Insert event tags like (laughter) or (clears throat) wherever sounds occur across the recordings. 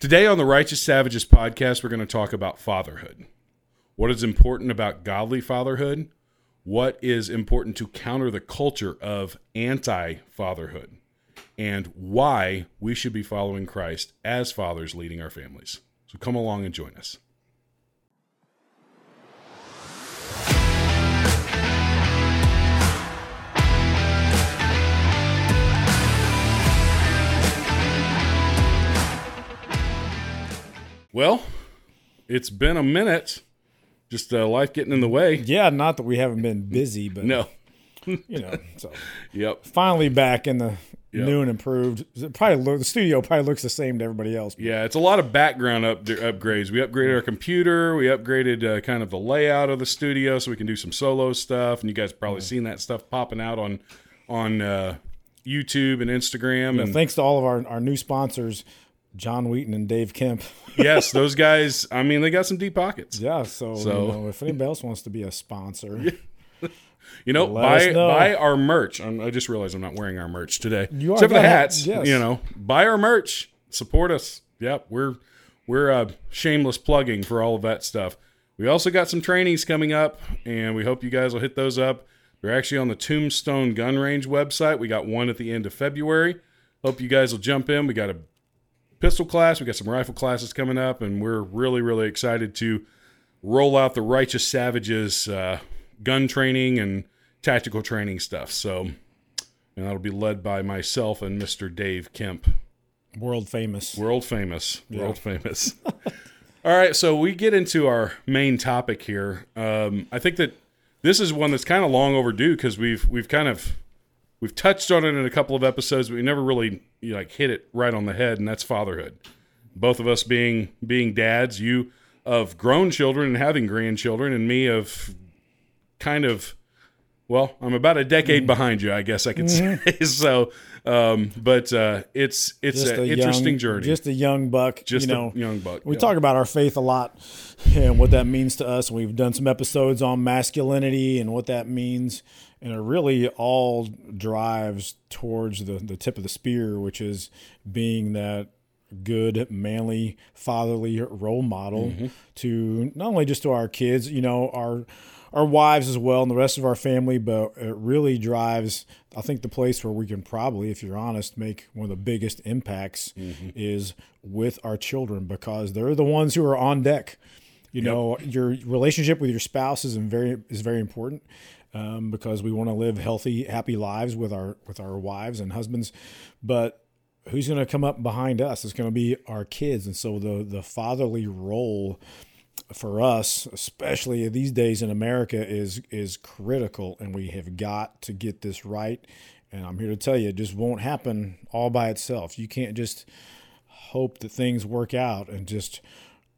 Today on the Righteous Savages podcast, we're going to talk about fatherhood. What is important about godly fatherhood? What is important to counter the culture of anti fatherhood? And why we should be following Christ as fathers leading our families. So come along and join us. Well, it's been a minute. Just uh, life getting in the way. Yeah, not that we haven't been busy, but No. you know, so (laughs) Yep. finally back in the Yep. new and improved. It probably the studio probably looks the same to everybody else. Yeah, it's a lot of background up upgrades. We upgraded our computer. We upgraded uh, kind of the layout of the studio so we can do some solo stuff. And you guys probably seen that stuff popping out on on uh, YouTube and Instagram. And Thanks to all of our, our new sponsors, Jon Wheaton and Dave Kemp. (laughs) yes, (laughs) those guys. I mean, they got some deep pockets. Yeah, so, So- you know, if anybody else wants to be a sponsor, (laughs) You know, buy know. buy our merch. I'm, I just realized I'm not wearing our merch today. You are Except for the hats. yes. You know, buy our merch. Support us. Yep, we're we're uh, shameless plugging for all of that stuff. We also got some trainings coming up, and we hope you guys will hit those up. They're actually on the Tombstone Gun Range website. We got one at the end of February. Hope you guys will jump in. We got a pistol class. We got some rifle classes coming up, and we're really really excited to roll out the Righteous Savages uh, gun training and tactical training stuff. So, and that'll be led by myself and Mr. Dave Kemp, world famous. world famous, world famous. (laughs) All right, so we get into our main topic here. Um, I think that this is one that's kind of long overdue because we've we've kind of we've touched on it in a couple of episodes, but we never really you know, like hit it right on the head, and that's fatherhood. Both of us being being dads, you of grown children and having grandchildren, and me of kind of well, I'm about a decade behind you, I guess I could say. (laughs) So, um, but uh, it's it's an interesting young, journey. Just a young buck. Just you a know, young buck, We yeah. talk about our faith a lot and what that means to us. We've done some episodes on masculinity and what that means. And it really all drives towards the, the tip of the spear, which is being that good, manly, fatherly role model Mm-hmm. to not only just to our kids, you know, our our wives as well and the rest of our family, but it really drives I think the place where we can probably, if you're honest, make one of the biggest impacts is with our children because they're the ones who are on deck. You know, your relationship with your spouse is very is very important um, because we want to live healthy, happy lives with our with our wives and husbands. But who's going to come up behind us? It's going to be our kids, and so the the fatherly role for us, especially these days in America, is is critical, and we have got to get this right. And I'm here to tell you, it just won't happen all by itself. You can't just hope that things work out and just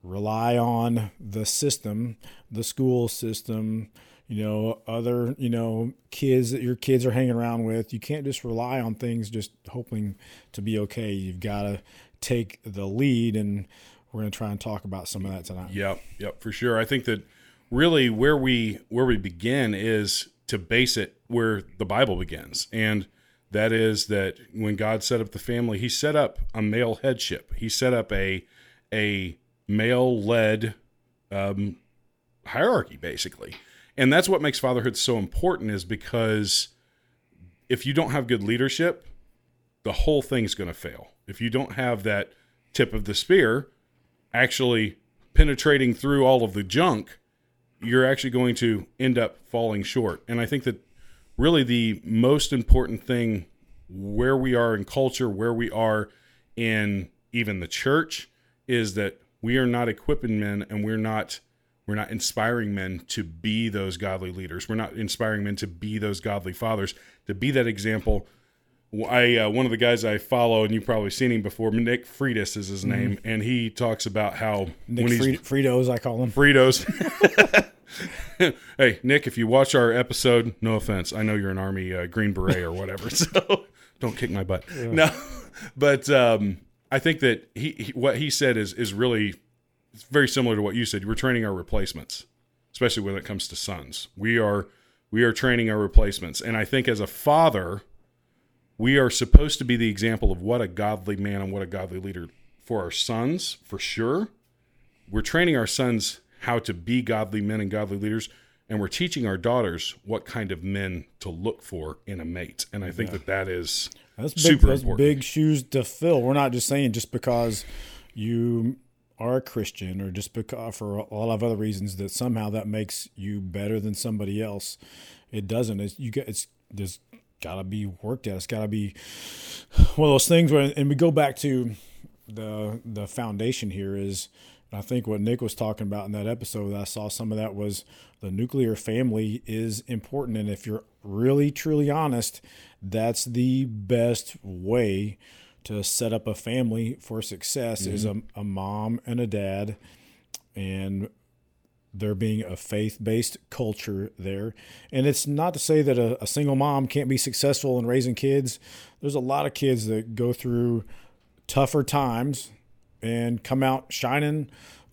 rely on the system, the school system, you know, other, you know, kids that your kids are hanging around with. You can't just rely on things just hoping to be okay. You've got to take the lead and we're going to try and talk about some of that tonight. Yep, yep, for sure. I think that really where we where we begin is to base it where the Bible begins, and that is that when God set up the family, He set up a male headship. He set up a a male led um, hierarchy, basically, and that's what makes fatherhood so important. Is because if you don't have good leadership, the whole thing's going to fail. If you don't have that tip of the spear actually penetrating through all of the junk, you're actually going to end up falling short. And I think that really the most important thing where we are in culture, where we are in even the church, is that we are not equipping men and we're not we're not inspiring men to be those godly leaders. We're not inspiring men to be those godly fathers, to be that example. I uh, one of the guys I follow, and you've probably seen him before. Nick Freitas is his name, and he talks about how Nick when he's Fri- Fritos, I call him Fritos. (laughs) (laughs) hey, Nick, if you watch our episode, no offense, I know you're an Army uh, Green Beret or whatever, (laughs) so don't kick my butt. No, but um, I think that he, he what he said is is really it's very similar to what you said. We're training our replacements, especially when it comes to sons. We are we are training our replacements, and I think as a father, we are supposed to be the example of what a godly man and what a godly leader for our sons, for sure. We're training our sons how to be godly men and godly leaders, and we're teaching our daughters what kind of men to look for in a mate. And I think that that is That's big, super that's important. big shoes to fill. We're not just saying just because you are a Christian or just because for a lot of other reasons that somehow that makes you better than somebody else. It doesn't. It's you get it's there's got to be worked at. It's got to be one of those things where and we go back to the the foundation here is I think what Nick was talking about in that episode, I saw some of that was the nuclear family is important. And if you're really, truly honest, that's the best way to set up a family for success is mm-hmm. a, a mom and a dad and there being a faith-based culture there. And it's not to say that a, a single mom can't be successful in raising kids. There's a lot of kids that go through tougher times and come out shining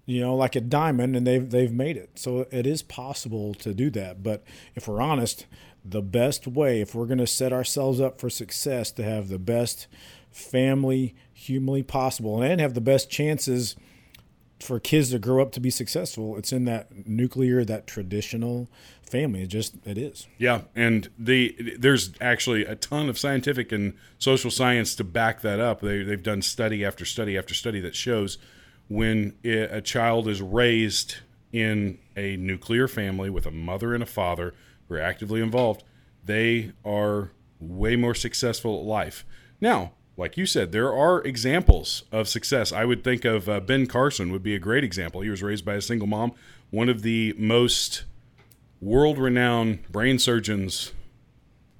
you know like a diamond and they've they've made it. So it is possible to do that. But if we're honest the best way if we're going to set ourselves up for success to have the best family humanly possible and have the best chances for kids to grow up to be successful it's in that nuclear that traditional family it just it is Yeah, and the there's actually a ton of scientific and social science to back that up. They they've done study after study after study that shows when a child is raised in a nuclear family with a mother and a father who are actively involved, they are way more successful at life. Now, like you said, there are examples of success. I would think of uh, Ben Carson would be a great example. He was raised by a single mom, one of the most world-renowned brain surgeons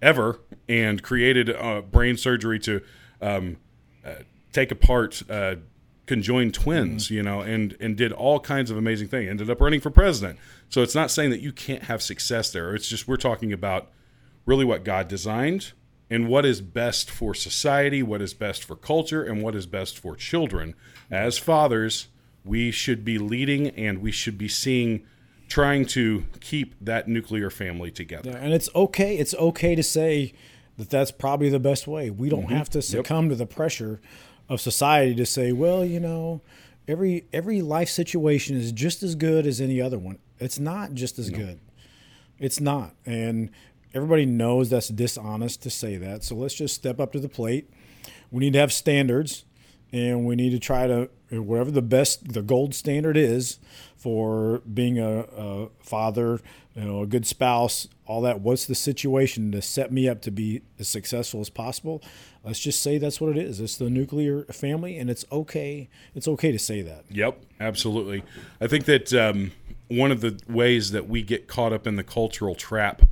ever, and created uh, brain surgery to um, uh, take apart uh, conjoined twins, you know, and and did all kinds of amazing things. Ended up running for president. So it's not saying that you can't have success there. It's just we're talking about really what God designed and what is best for society, what is best for culture, and what is best for children. As fathers, we should be leading and we should be seeing trying to keep that nuclear family together. Yeah, and it's okay. It's okay to say that that's probably the best way. We don't mm-hmm. have to succumb to the pressure of society to say, well, you know, every every life situation is just as good as any other one. It's not just as good. It's not, and everybody knows that's dishonest to say that. So let's just step up to the plate. We need to have standards, and we need to try to whatever the best, the gold standard is for being a, a father, you know, a good spouse, all that. What's the situation to set me up to be as successful as possible? Let's just say that's what it is. It's the nuclear family, and it's okay. It's okay to say that. Yep, absolutely. I think that um, one of the ways that we get caught up in the cultural trap,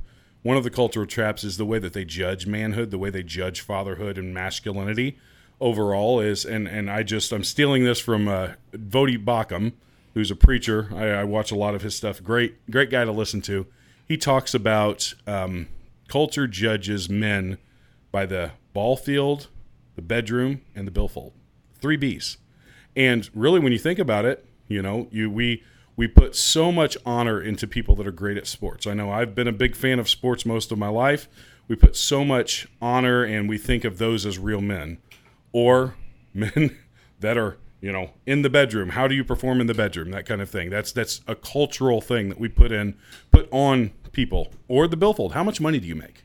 one of the cultural traps is the way that they judge manhood, the way they judge fatherhood and masculinity overall is, and, and I just, I'm stealing this from uh, Voddie Baucham, who's a preacher. I, I watch a lot of his stuff. Great, great guy to listen to. He talks about um, culture judges men by the ball field, the bedroom, and the billfold. Three B's. And really, when you think about it, you know, you we we put so much honor into people that are great at sports. I know I've been a big fan of sports most of my life. We put so much honor, and we think of those as real men, or (laughs) men that are you know in the bedroom. How do you perform in the bedroom? That kind of thing. That's that's a cultural thing that we put in put on people. Or the billfold. How much money do you make?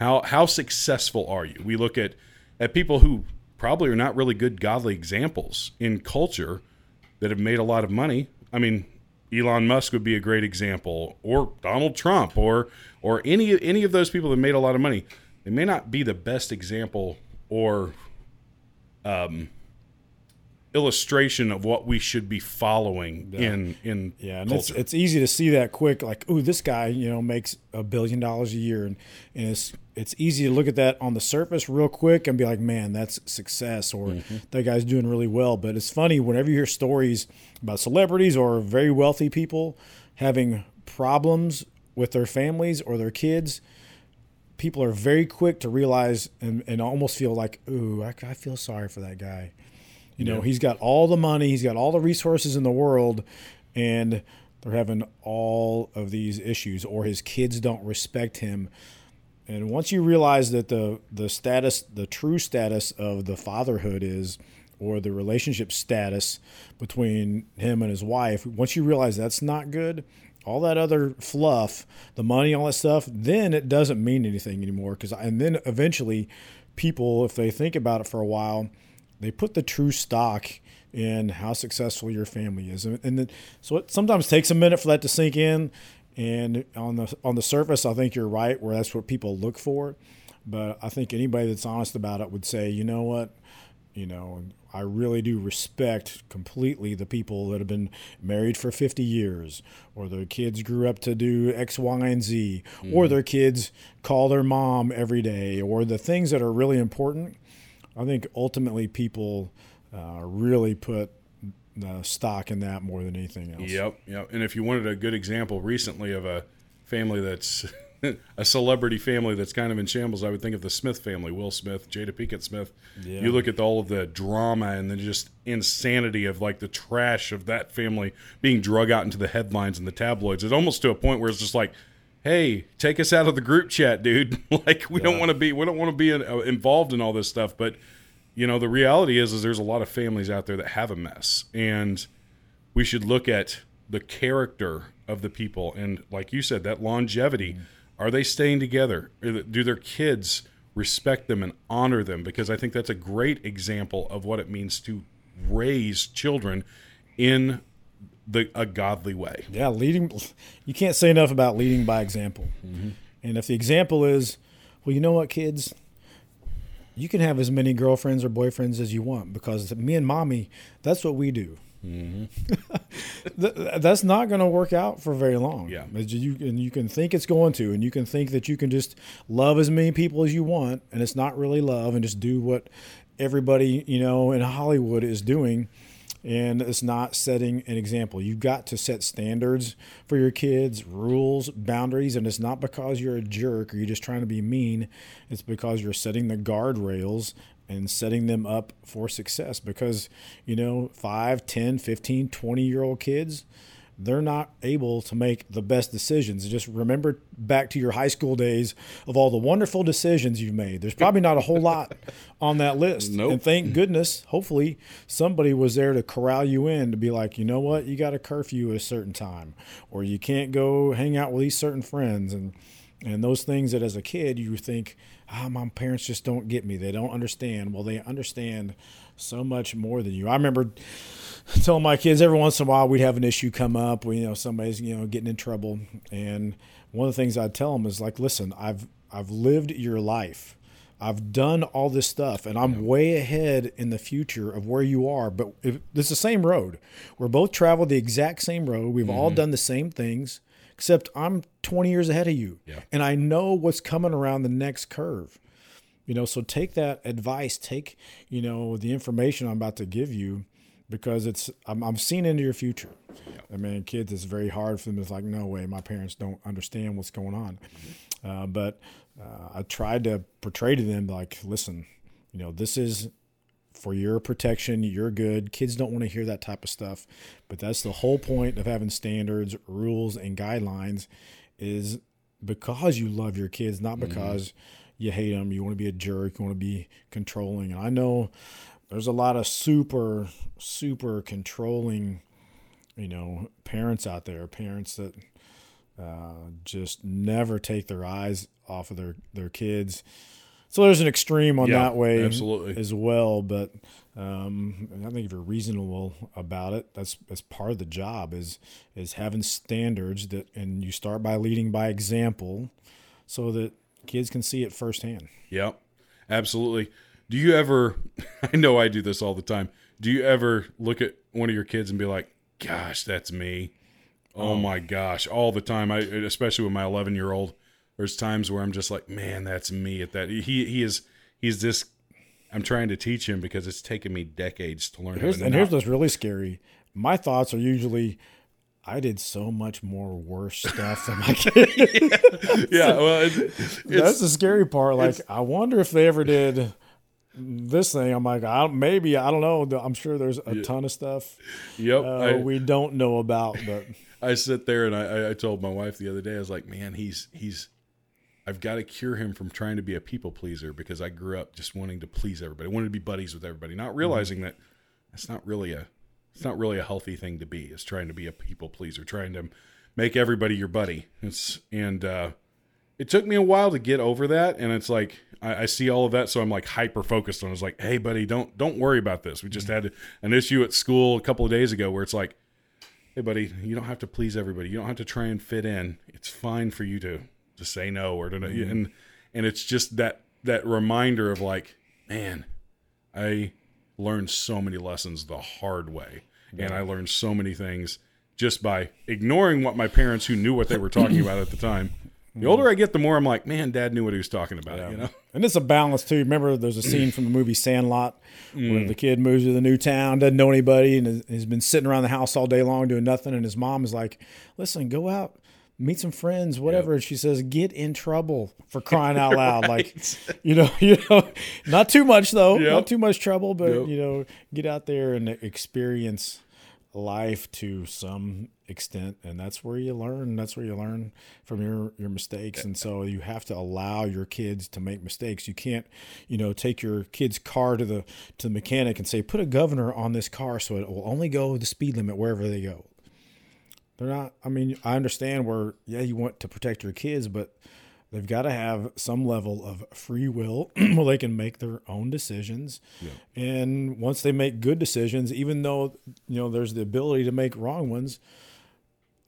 How how successful are you? We look at at people who probably are not really good godly examples in culture that have made a lot of money. I mean, Elon Musk would be a great example, or Donald Trump, or or any any of those people that made a lot of money. They may not be the best example or um, illustration of what we should be following in in Yeah, and it's it's easy to see that quick. Like, ooh, this guy, you know, makes a billion dollars a year, and, and it's it's easy to look at that on the surface real quick and be like, man, that's success, or Mm-hmm. that guy's doing really well. But it's funny whenever you hear stories about celebrities or very wealthy people having problems with their families or their kids. People are very quick to realize and, and almost feel like, ooh, I, I feel sorry for that guy. You know, he's got all the money, he's got all the resources in the world, and they're having all of these issues, or his kids don't respect him. And once you realize that the the status, the true status of the fatherhood is or the relationship status between him and his wife, once you realize that's not good, all that other fluff, the money, all that stuff, then it doesn't mean anything anymore. Because and then eventually, people, if they think about it for a while, they put the true stock in how successful your family is, and, and then, so it sometimes takes a minute for that to sink in. And on the on the surface, I think you're right, where that's what people look for. But I think anybody that's honest about it would say, you know what, you know, I really do respect completely the people that have been married for 50 years, or their kids grew up to do X, Y, and Z, mm. or their kids call their mom every day, or the things that are really important. I think ultimately people uh, really put the stock in that more than anything else. Yep, yep. And if you wanted a good example recently of a family that's (laughs) a celebrity family that's kind of in shambles, I would think of the Smith family, Will Smith, Jada Pinkett Smith. Yeah. You look at all of the drama and the just insanity of like the trash of that family being drug out into the headlines and the tabloids. It's almost to a point where it's just like, hey, take us out of the group chat, dude. (laughs) like we yeah. don't want to be, we don't want to be uh, involved in all this stuff. But you know, the reality is, is there's a lot of families out there that have a mess, and we should look at the character of the people and, like you said, that longevity. Mm-hmm are they staying together? Do their kids respect them and honor them? Because I think that's a great example of what it means to raise children in the a godly way. Yeah, leading. You can't say enough about leading by example. Mm-hmm. And if the example is, well, you know what, kids, you can have as many girlfriends or boyfriends as you want because me and mommy, that's what we do. Mm-hmm. (laughs) That's not going to work out for very long. Yeah, you and you can think it's going to, and you can think that you can just love as many people as you want, and it's not really love, and just do what everybody you know in Hollywood is doing, and it's not setting an example. You've got to set standards for your kids, rules, boundaries, and it's not because you're a jerk or you're just trying to be mean. It's because you're setting the guardrails and setting them up for success because you know 5 10 15 20 year old kids they're not able to make the best decisions just remember back to your high school days of all the wonderful decisions you've made there's probably not a whole lot on that list nope. and thank goodness hopefully somebody was there to corral you in to be like you know what you got a curfew at a certain time or you can't go hang out with these certain friends and and those things that as a kid you think ah, my parents just don't get me. They don't understand. Well, they understand so much more than you. I remember telling my kids every once in a while we'd have an issue come up. We, you know, somebody's you know getting in trouble, and one of the things I'd tell them is like, listen, I've I've lived your life. I've done all this stuff, and I'm way ahead in the future of where you are. But it's the same road. We're both traveled the exact same road. We've mm-hmm. all done the same things except I'm 20 years ahead of you. Yeah. And I know what's coming around the next curve. You know, so take that advice, take, you know, the information I'm about to give you because it's I'm, I'm seeing into your future. Yeah. I mean, kids, it's very hard for them. It's like, no way, my parents don't understand what's going on. Mm-hmm. Uh, but uh, I tried to portray to them like, listen, you know, this is for your protection. You're good. Kids don't want to hear that type of stuff, but that's the whole point of having standards, rules, and guidelines is because you love your kids, not mm-hmm. because mm-hmm. You hate them. You want to be a jerk. You want to be controlling. And I know there's a lot of super, super controlling, you know, parents out there. Parents that uh, just never take their eyes off of their their kids so there's an extreme on yeah, that way absolutely. as well. But um, I think if you're reasonable about it, that's that's part of the job is is having standards that, and you start by leading by example, so that kids can see it firsthand. Yep, absolutely. Do you ever? (laughs) I know I do this all the time. Do you ever look at one of your kids and be like, "Gosh, that's me"? Oh, oh. my gosh, all the time. I especially with my 11 year old there's times where I'm just like, man, that's me at that. He he is he's this. I'm trying to teach him because it's taken me decades to learn. Here's, and here's what's really scary. My thoughts are usually, I did so much more worse stuff than my kid. yeah, yeah, (laughs) well, it, that's the scary part. Like, I wonder if they ever did this thing. I'm like, I maybe I don't know. I'm sure there's a yeah. ton of stuff. Yep, uh, I, we don't know about. But I sit there and I, I told my wife the other day. I was like, man, he's he's I've got to cure him from trying to be a people pleaser because I grew up just wanting to please everybody. I wanted to be buddies with everybody, not realizing that that's not really a it's not really a healthy thing to be. Is trying to be a people pleaser, trying to make everybody your buddy. It's and uh, it took me a while to get over that, and it's like I, I see all of that, so I'm like hyper focused on. It's like, hey, buddy, don't don't worry about this. We just had an issue at school a couple of days ago where it's like, hey, buddy, you don't have to please everybody. You don't have to try and fit in. It's fine for you to to say no or to and and it's just that that reminder of like, man, I learned so many lessons the hard way, and I learned so many things just by ignoring what my parents who knew what they were talking about at the time. The mm. older I get, the more I'm like, man, Dad knew what he was talking about. You know, And it's a balance too. Remember, there's a scene from the movie Sandlot where mm. the kid moves to the new town, doesn't know anybody, and has been sitting around the house all day long doing nothing. And his mom is like, "Listen, go out, meet some friends, whatever." And she says, "Get in trouble for (laughs) crying out loud." Like, you know, (laughs) you know, not too much though, Yep. not too much trouble, but Yep. you know, get out there and experience life to some extent and that's where you learn that's where you learn from your your mistakes and so you have to allow your kids to make mistakes you can't you know take your kid's car to the to the mechanic and say put a governor on this car so it will only go the speed limit wherever they go they're not i mean i understand where yeah you want to protect your kids but they've got to have some level of free will (clears throat) where they can make their own decisions. Yeah. and once they make good decisions even though you know there's the ability to make wrong ones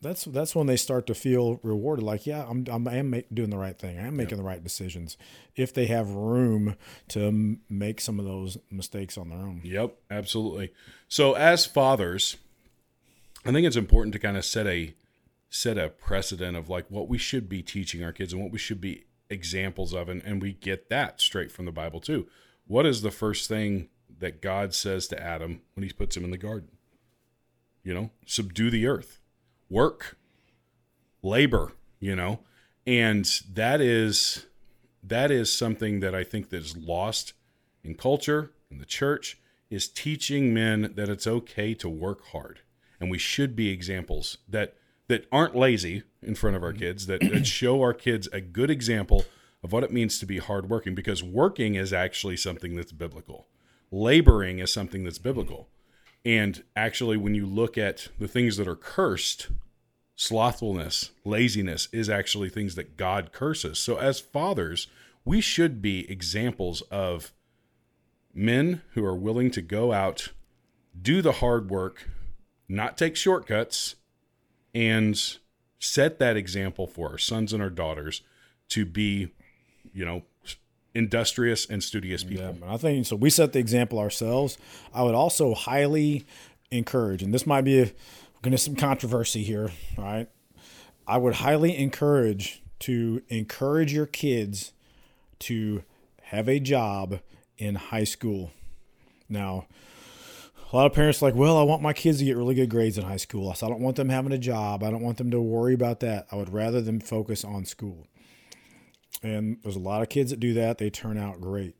that's that's when they start to feel rewarded. Like yeah i'm, I'm I am make, doing the right thing. I am making the right decisions if they have room to make some of those mistakes on their own. Yep, absolutely. So as fathers, I think it's important to kind of set a set a precedent of like what we should be teaching our kids and what we should be examples of and, and we get that straight from the Bible too. What is the first thing that God says to Adam when he puts him in the garden? You know, subdue the earth. Work. Labor, you know. And that is that is something that I think that is lost in culture, in the church, is teaching men that it's okay to work hard. And we should be examples that that aren't lazy in front of our kids, that, that (clears throat) show our kids a good example of what it means to be hardworking, because working is actually something that's biblical. Laboring is something that's biblical. And actually, when you look at the things that are cursed, slothfulness, laziness is actually things that God curses. So, as fathers, we should be examples of men who are willing to go out, do the hard work, not take shortcuts, and set that example for our sons and our daughters to be, you know, industrious and studious people. Yeah, I think so. We set the example ourselves. I would also highly encourage, and this might be a, going to some controversy here, right? I would highly encourage to encourage your kids to have a job in high school. Now, a lot of parents are like, well, I want my kids to get really good grades in high school. So I don't want them having a job. I don't want them to worry about that. I would rather them focus on school. And there's a lot of kids that do that. They turn out great.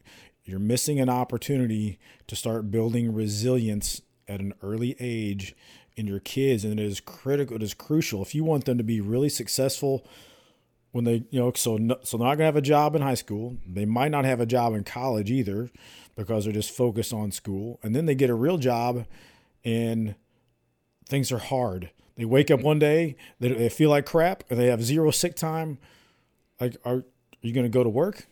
You're missing an opportunity to start building resilience at an early age in your kids. And it is critical, it is crucial. If you want them to be really successful when they, you know, so, no, so they're not going to have a job in high school. They might not have a job in college either because they're just focused on school. And then they get a real job and things are hard. They wake up one day, they, they feel like crap, and they have zero sick time. Like, are, are you going to go to work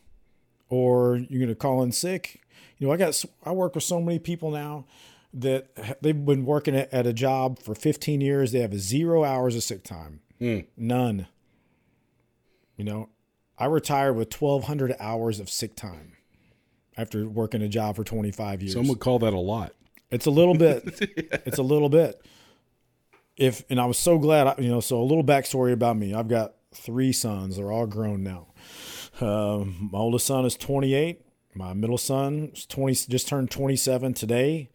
or you're going to call in sick? You know, I got I work with so many people now that they've been working at, at a job for 15 years. They have zero hours of sick time, hmm. none. You know, I retired with 1,200 hours of sick time after working a job for 25 years. Some would call that a lot. It's a little bit. (laughs) It's a little bit. If and I was so glad, I, you know. So a little backstory about me. I've got three sons. They're all grown now. Um, my oldest son is 28. My middle son is 20. Just turned 27 today.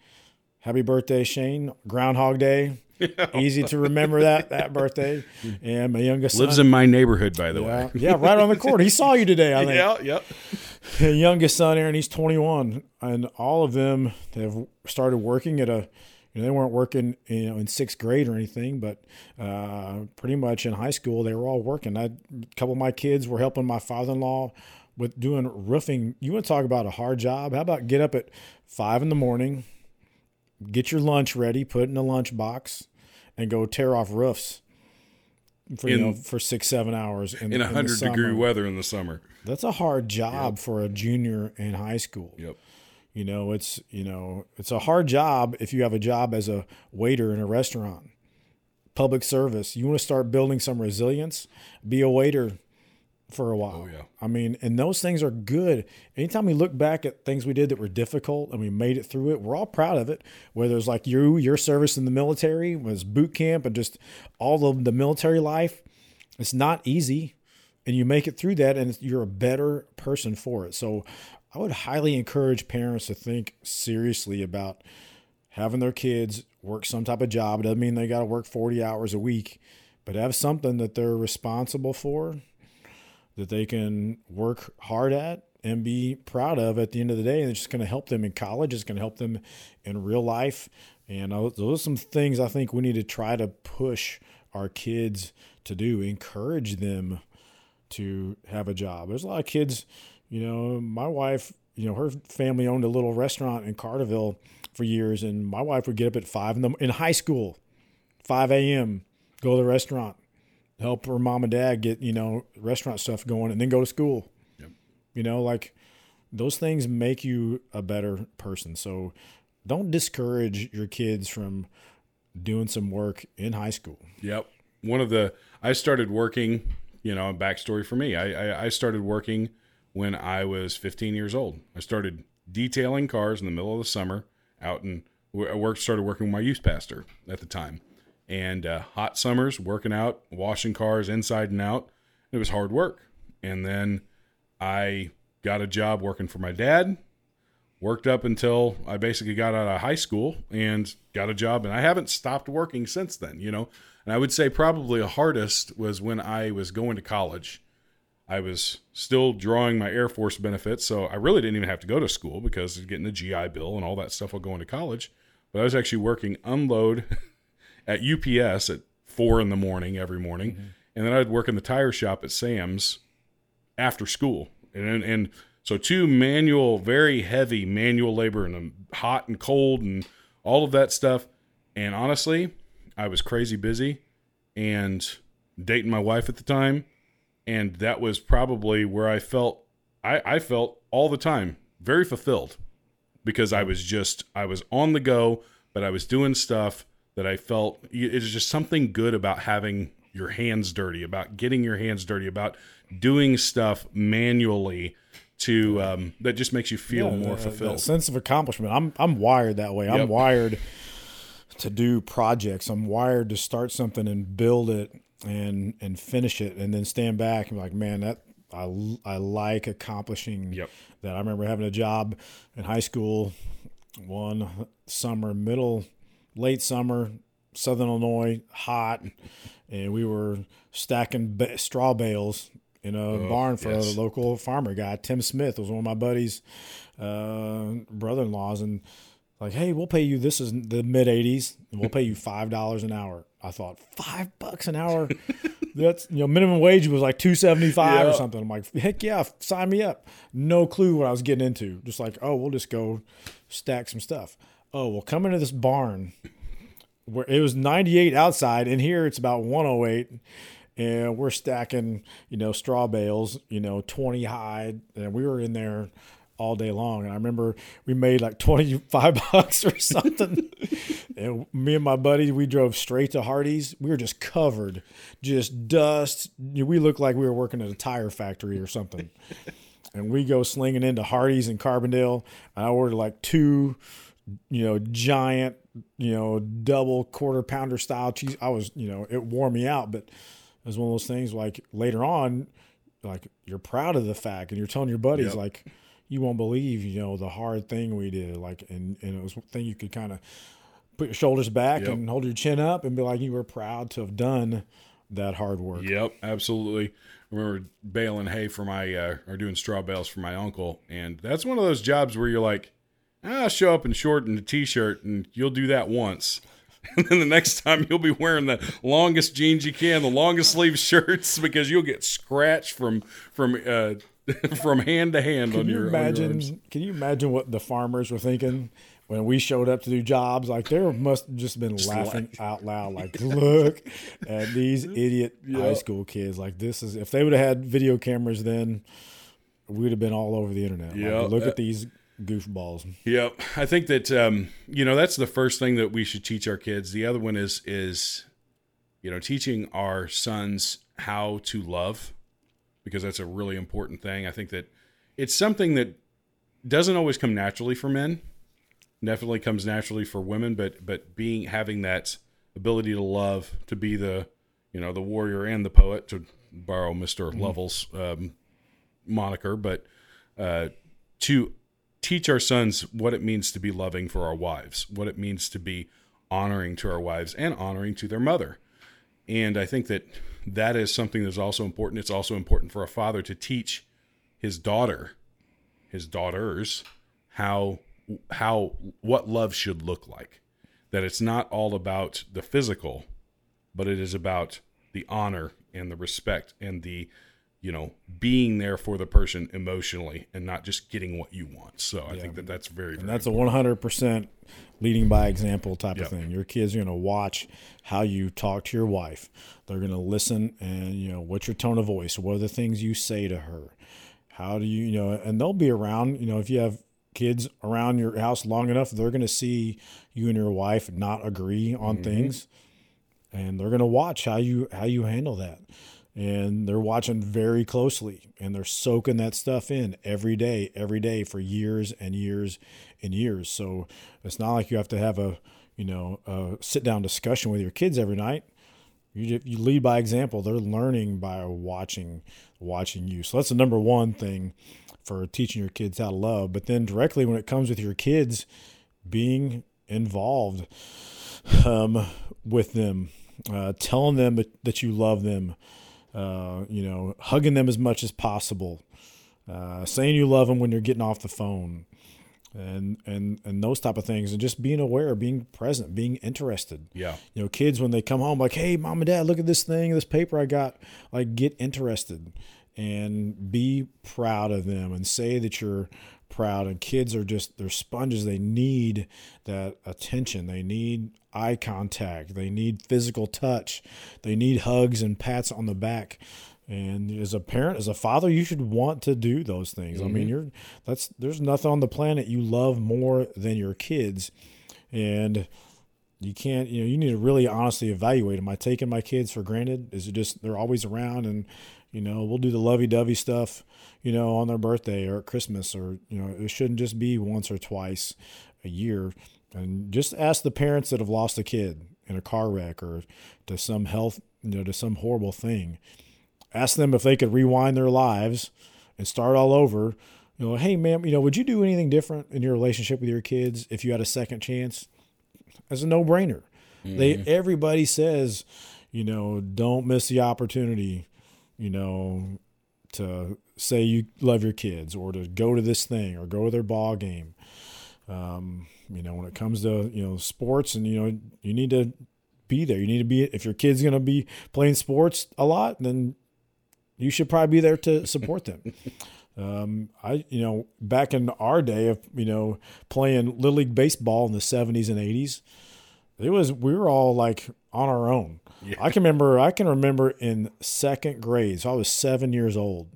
Happy birthday, Shane! Groundhog Day. (laughs) Easy to remember that that birthday. And my youngest Lives son, in my neighborhood, by the yeah, way. yeah, right on the corner. He saw you today. I (laughs) think Yeah, yep. the (laughs) youngest son, Aaron, he's 21, and all of them have started working at a, You know, they weren't working, you know, in sixth grade or anything, but uh, pretty much in high school they were all working. I, a couple of my kids were helping my father-in-law with doing roofing. You want to talk about a hard job? How about get up at five in the morning, get your lunch ready, put it in a lunch box, and go tear off roofs for you know for six seven hours in, in in 100 degree weather in the summer. That's a hard job for a junior in high school. Yep. You know, it's you know, it's a hard job if you have a job as a waiter in a restaurant. Public service. You want to start building some resilience, be a waiter for a while. Oh, yeah. I mean, and those things are good. Anytime we look back at things we did that were difficult and we made it through it, we're all proud of it. Whether it's like you, your service in the military was boot camp and just all of the military life, it's not easy and you make it through that and you're a better person for it. So I would highly encourage parents to think seriously about having their kids work some type of job. It doesn't mean they got to work 40 hours a week, but have something that they're responsible for, that they can work hard at and be proud of at the end of the day. And it's just going to help them in college. It's going to help them in real life. And those are some things I think we need to try to push our kids to do, encourage them to have a job. There's a lot of kids, you know, my wife, you know, her family owned a little restaurant in Carterville for years, and my wife would get up at five in the in high school, five a.m., go to the restaurant, help her mom and dad get you know restaurant stuff going, and then go to school. Yep. You know, like those things make you a better person. So don't discourage your kids from doing some work in high school. Yep. One of the I started working, you know, backstory for me. I, I I started working when I was 15 years old. I started detailing cars in the middle of the summer out in I worked started working with my youth pastor at the time. And uh, hot summers working out, washing cars inside and out. It was hard work. And then I got a job working for my dad worked up until I basically got out of high school and got a job and I haven't stopped working since then, you know. And I would say probably the hardest was when I was going to college. I was still drawing my Air Force benefits, so I really didn't even have to go to school because getting the GI Bill and all that stuff while going to college. But I was actually working unload (laughs) at UPS at four in the morning every morning, and then I'd work in the tire shop at Sam's after school, and and so two manual, very heavy manual labor, and um, hot and cold, and all of that stuff. And honestly, I was crazy busy, and dating my wife at the time, and that was probably where I felt I, I felt all the time very fulfilled because I was just I was on the go, but I was doing stuff that I felt it is just something good about having your hands dirty, about getting your hands dirty, about doing stuff manually to um, that just makes you feel Yeah, more that- fulfilled. that sense of accomplishment. I'm I'm wired that way. I'm wired to do projects. I'm wired to start something and build it and and finish it and then stand back and be like, man, that I I like accomplishing Yep. that. I remember having a job in high school one summer, middle late summer, Southern Illinois, hot, and we were stacking ba- straw bales in a barn for yes. a local farmer guy. Tim Smith was one of my buddies' uh, brother-in-laws, and like, hey, we'll pay you. This is the mid '80s, and we'll pay you (laughs) five dollars an hour. I thought five bucks an hour. That's you know minimum wage was like two seventy five or something. I'm like, heck yeah, sign me up. No clue what I was getting into. Just like, oh, we'll just go stack some stuff. Oh, well, come into this barn where it was 98 outside, and here it's about 108, and we're stacking, you know, straw bales, you know, 20 high, and we were in there all day long. And I remember we made like 25 (laughs) bucks or something. and me and my buddy, we drove straight to Hardee's. We were just covered, just dust. We looked like we were working at a tire factory or something. and we go slinging into Hardee's in Carbondale. And I ordered like two, you know, giant, you know, double quarter pounder style cheese. I was, you know, it wore me out, but it was one of those things like later on, like you're proud of the fact and you're telling your buddies Yep. like you won't believe, you know, the hard thing we did. Like and, and it was one thing you could kind of put your shoulders back Yep. and hold your chin up and be like you were proud to have done that hard work. Yep, absolutely. I remember baling hay for my uh, or doing straw bales for my uncle, and that's one of those jobs where you're like, I'll show up in short and a t-shirt, and you'll do that once. (laughs) And then the next time you'll be wearing the longest jeans you can, the longest sleeve shirts, because you'll get scratched from from uh, (laughs) from hand to hand Can on you your. on your imagine? can you imagine what the farmers were thinking when we showed up to do jobs? Like they must have just been laughing out loud. Like, (laughs) look at these idiot high school kids. Like this is if they would have had video cameras, then we'd have been all over the internet. Like, Yeah, look that- at these goofballs. Yep, I think that um, you know that's the first thing that we should teach our kids. The other one is is you know teaching our sons how to love because that's a really important thing. I think that it's something that doesn't always come naturally for men. Definitely comes naturally for women, but but being having that ability to love, to be the you know the warrior and the poet, to borrow Mister Lovell's um, moniker, but uh, to teach our sons what it means to be loving for our wives, what it means to be honoring to our wives and honoring to their mother. And I think that that is something that's also important. It's also important for a father to teach his daughter, his daughters, how how what love should look like. That it's not all about the physical, but it is about the honor and the respect and the you know being there for the person emotionally and not just getting what you want. So I think that that's very, very And that's a 100% leading by example type Yep. of thing. Your kids are going to watch how you talk to your wife. They're going to listen and, you know, what's your tone of voice? What are the things you say to her? How do you, you know, and they'll be around, you know, if you have kids around your house long enough, they're going to see you and your wife not agree on mm-hmm. things and they're going to watch how you how you handle that and they're watching very closely and they're soaking that stuff in every day every day for years and years and years. So it's not like you have to have a you know a sit down discussion with your kids every night. You, you lead by example. They're learning by watching watching you. So that's the number one thing for teaching your kids how to love. But then directly when it comes with your kids being involved um, with them, uh, telling them that you love them, uh, you know, hugging them as much as possible, uh, saying you love them when you're getting off the phone, and and and those type of things, and just being aware, being present, being interested. yeah. You know, kids when they come home, like, hey, mom and dad, look at this thing, this paper I got. Like, get interested and be proud of them and say that you're proud. And kids are just, they're sponges. They need that attention. They need eye contact. They need physical touch. They need hugs and pats on the back. And as a parent, as a father, you should want to do those things. I mean, mm-hmm. you're that's there's nothing on the planet you love more than your kids. And you can't you know you need to really honestly evaluate am i taking my kids for granted is it just they're always around and you know we'll do the lovey-dovey stuff you know on their birthday or at christmas or you know it shouldn't just be once or twice a year. And just ask the parents that have lost a kid in a car wreck or to some health you know to some horrible thing. Ask them if they could rewind their lives and start all over. You know hey ma'am you know would you do anything different in your relationship with your kids if you had a second chance? As a no-brainer. They mm-hmm. everybody says, you know, don't miss the opportunity, you know, to say you love your kids or to go to this thing or go to their ball game. Um, you know, when it comes to you know sports, and you know, you need to be there. You need to be if your kid's going to be playing sports a lot, then you should probably be there to support them. (laughs) Um, I, you know, back in our day of, you know, playing Little League Baseball in the 70s and 80s, it was, we were all like on our own. I can remember, I can remember in second grade, so I was seven years old,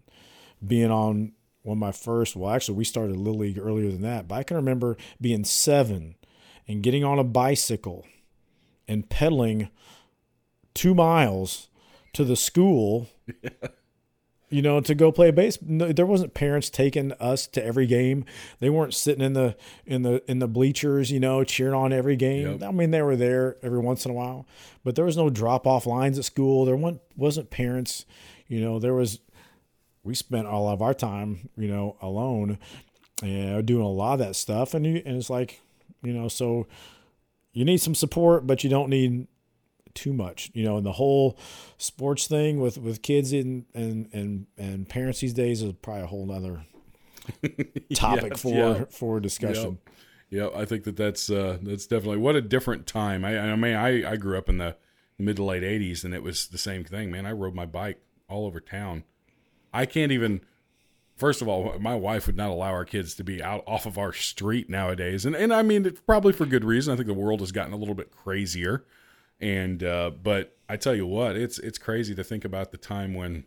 being on one of my first, well, actually, we started Little League earlier than that, but I can remember being seven and getting on a bicycle and pedaling two miles to the school (laughs) you know, to go play base. No, there wasn't parents taking us to every game. They weren't sitting in the in the in the bleachers, you know, cheering on every game. Yep. I mean, they were there every once in a while, but there was no drop off lines at school. There wasn't wasn't parents, you know. There was. We spent all of our time, you know, alone, and doing a lot of that stuff, and you and it's like, you know, so you need some support, but you don't need too much you know and the whole sports thing with with kids and and and, and parents these days is probably a whole nother (laughs) topic Yeah, for yeah. for discussion yeah, I think that that's uh, that's definitely what a different time. I, I mean, I, I grew up in the mid to late '80s, and it was the same thing. Man, I rode my bike all over town. I can't even. First of all, my wife would not allow our kids to be out off of our street nowadays, and and I mean, it's probably for good reason. I think the world has gotten a little bit crazier, and uh, but I tell you what, it's it's crazy to think about the time when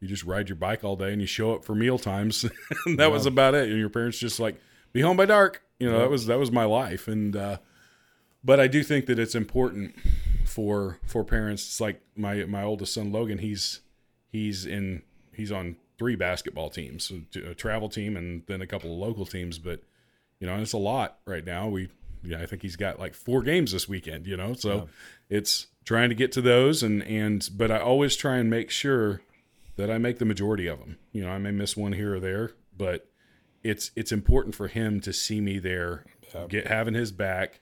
you just ride your bike all day and you show up for meal times, (laughs) and that yeah. was about it. And your parents just like be home by dark. You know, yeah. that was that was my life, and uh, but I do think that it's important for for parents. It's like my my oldest son Logan. He's he's in he's on three basketball teams, a travel team, and then a couple of local teams. But you know, it's a lot right now. We, yeah, I think he's got like four games this weekend. You know, so it's trying to get to those, and and but I always try and make sure that I make the majority of them. You know, I may miss one here or there, but it's it's important for him to see me there, yeah. get having his back,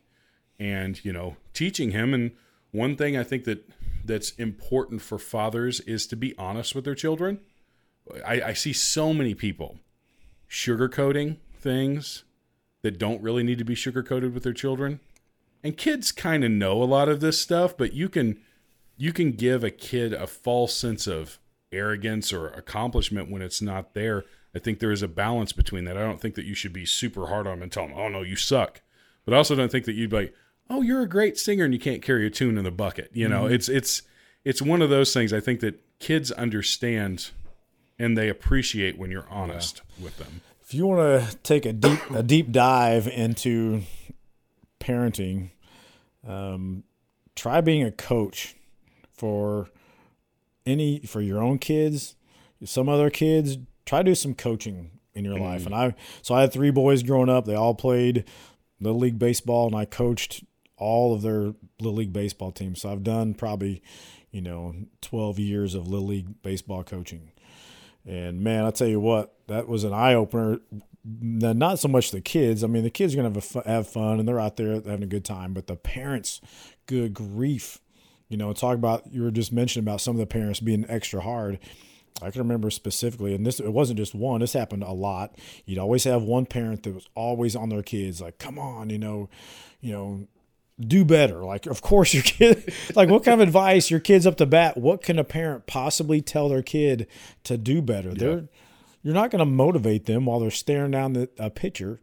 and you know, teaching him. And one thing I think that that's important for fathers is to be honest with their children I, I see so many people sugarcoating things that don't really need to be sugarcoated with their children. And kids kind of know a lot of this stuff, but you can you can give a kid a false sense of arrogance or accomplishment when it's not there. I think there is a balance between that. I don't think that you should be super hard on them and tell them, "Oh no, you suck." But I also don't think that you'd be like, "Oh, you're a great singer and you can't carry a tune in the bucket." You know, mm-hmm. it's it's it's one of those things. I think that kids understand and they appreciate when you're honest yeah. with them. If you want to take a deep a deep dive into parenting, um, try being a coach for any for your own kids, some other kids. Try to do some coaching in your mm. life. And I so I had three boys growing up. They all played little league baseball, and I coached all of their little league baseball teams. So I've done probably you know 12 years of little league baseball coaching and man, I tell you what, that was an eye opener. Not so much the kids. I mean, the kids are gonna have, have fun and they're out there having a good time, but the parents, good grief, you know, talk about you were just mentioning about some of the parents being extra hard. I can remember specifically, and this it wasn't just one. This happened a lot. You'd always have one parent that was always on their kids, like, "Come on, you know, you know, do better. Like, of course, your kid, (laughs) like, what kind of advice your kid's up to bat? What can a parent possibly tell their kid to do better? Yeah. They're, you're not going to motivate them while they're staring down the a picture.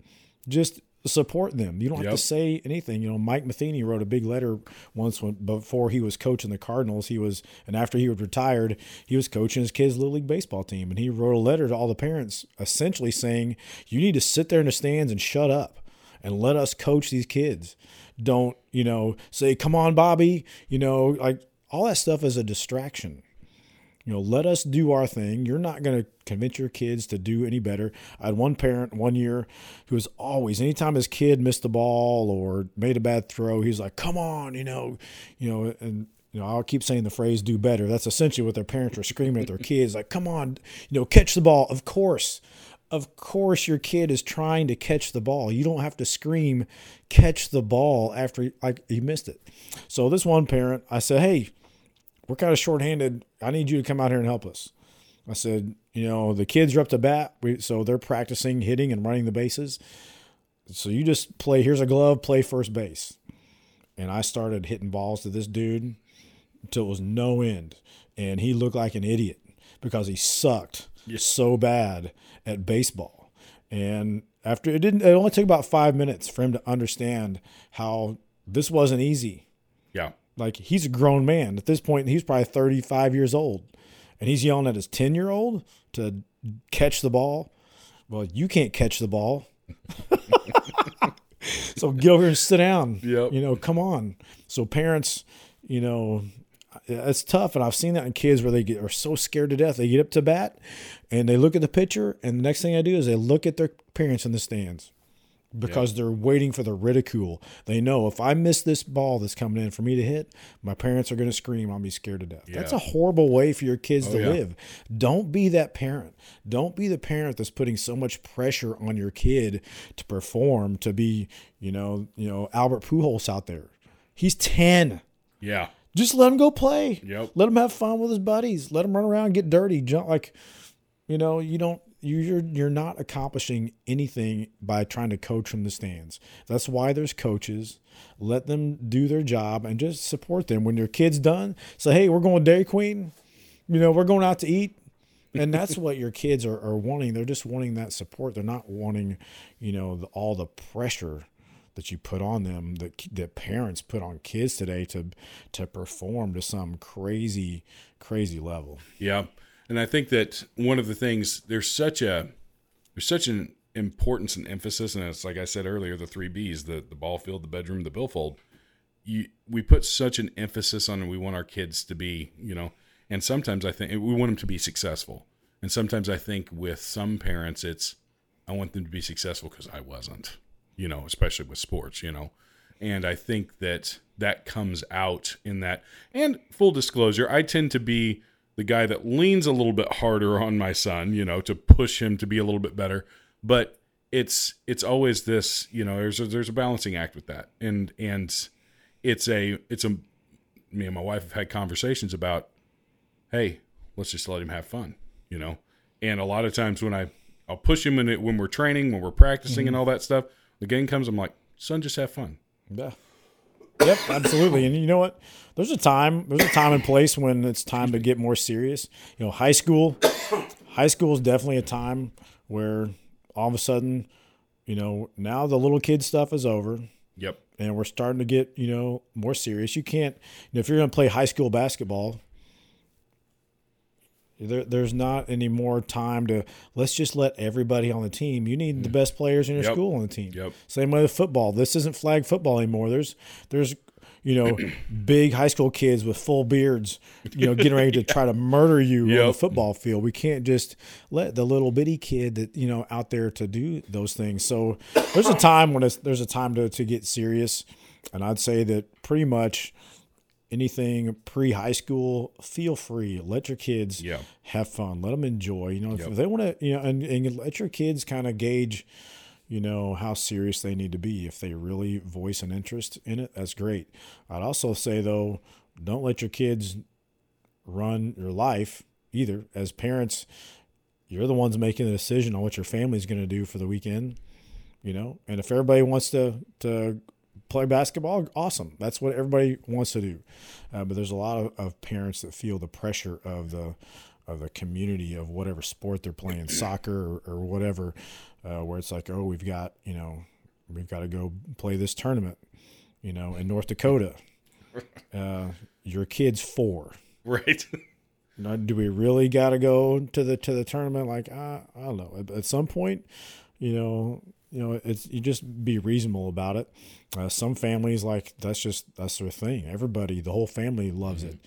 Just support them. You don't have to say anything. You know, Mike Matheny wrote a big letter once when before he was coaching the Cardinals. He was, and after he was retired, he was coaching his kids' little league baseball team, and he wrote a letter to all the parents, essentially saying, "You need to sit there in the stands and shut up." And let us coach these kids. Don't, you know, say, come on, Bobby, you know, like all that stuff is a distraction. You know, let us do our thing. You're not going to convince your kids to do any better. I had one parent one year who was always, anytime his kid missed the ball or made a bad throw, he's like, come on, you know, you know, and you know, I'll keep saying the phrase do better. That's essentially what their parents are screaming at their kids, like, come on, you know, catch the ball. Of course of course your kid is trying to catch the ball. You don't have to scream catch the ball after like he missed it. So this one parent, I said, "Hey, we're kind of shorthanded. I need you to come out here and help us." I said, "You know, the kids are up to bat, we, so they're practicing hitting and running the bases. So you just play. Here's a glove. Play first base." And I started hitting balls to this dude until it was no end, and he looked like an idiot because he sucked so bad at baseball. And after it didn't, it only took about five minutes for him to understand how this wasn't easy. Yeah. Like he's a grown man at this point. He's probably 35 years old and he's yelling at his 10 year old to catch the ball. Well, you can't catch the ball. (laughs) so get over and sit down. Yep. You know, come on. So parents, you know, it's tough, and I've seen that in kids where they get are so scared to death. They get up to bat, and they look at the pitcher, and the next thing I do is they look at their parents in the stands because they're waiting for the ridicule. They know if I miss this ball that's coming in for me to hit, my parents are going to scream. I'll be scared to death. Yeah. That's a horrible way for your kids oh, to yeah. live. Don't be that parent. Don't be the parent that's putting so much pressure on your kid to perform, to be, you know, you know, Albert Pujols out there. He's 10. Yeah. Just let him go play. Yep. Let him have fun with his buddies. Let him run around, get dirty, jump like, you know, you don't. you're you're not accomplishing anything by trying to coach from the stands. That's why there's coaches. Let them do their job and just support them. When your kid's done, say, "Hey, we're going Dairy Queen. You know, we're going out to eat." and that's (laughs) what your kids are, are wanting. They're just wanting that support. They're not wanting, you know, the, all the pressure that you put on them that that parents put on kids today to to perform to some crazy crazy level. Yeah. And I think that one of the things there's such a there's such an importance and emphasis and it's like I said earlier the 3 Bs the the ball field the bedroom the billfold you we put such an emphasis on we want our kids to be you know and sometimes I think we want them to be successful and sometimes I think with some parents it's I want them to be successful because I wasn't you know, especially with sports, you know. And I think that that comes out in that. And full disclosure, I tend to be the guy that leans a little bit harder on my son, you know, to push him to be a little bit better. But it's it's always this, you know, there's a, there's a balancing act with that. And and it's a it's a me and my wife have had conversations about, hey, let's just let him have fun, you know. And a lot of times when I I'll push him in it when we're training, when we're practicing mm-hmm. and all that stuff, the game comes, I'm like, son, just have fun. Yeah. Yep, absolutely. And you know what? There's a time, there's a time and place when it's time to get more serious. You know, high school, high school is definitely a time where all of a sudden, you know, now the little kid stuff is over. Yep. And we're starting to get, you know, more serious. You can't, you know, if you're going to play high school basketball, there, there's not any more time to let's just let everybody on the team. You need the mm. best players in your yep. school on the team. Yep. Same way with football. This isn't flag football anymore. There's there's you know (clears throat) big high school kids with full beards, you know, getting ready to try to murder you yep. on the football field. We can't just let the little bitty kid that you know out there to do those things. So there's a time when it's, there's a time to to get serious, and I'd say that pretty much anything pre high school, feel free. Let your kids yeah. have fun. Let them enjoy. You know, if, yep. if they want to, you know, and, and let your kids kind of gauge, you know, how serious they need to be. If they really voice an interest in it, that's great. I'd also say though, don't let your kids run your life either. As parents, you're the ones making the decision on what your family's going to do for the weekend. You know, and if everybody wants to to play basketball, awesome. That's what everybody wants to do. Uh, but there's a lot of, of, parents that feel the pressure of the of the community of whatever sport they're playing, (clears throat) soccer or, or whatever, uh, where it's like, oh, we've got you know, we've got to go play this tournament, you know, in North Dakota. (laughs) Uh, your kid's four, right? (laughs) Now, do we really got to go to the to the tournament? Like, uh, I don't know. At, at some point, you know, you know, it's you just be reasonable about it. Uh, some families like that's just that's their thing. Everybody, the whole family loves mm-hmm. it.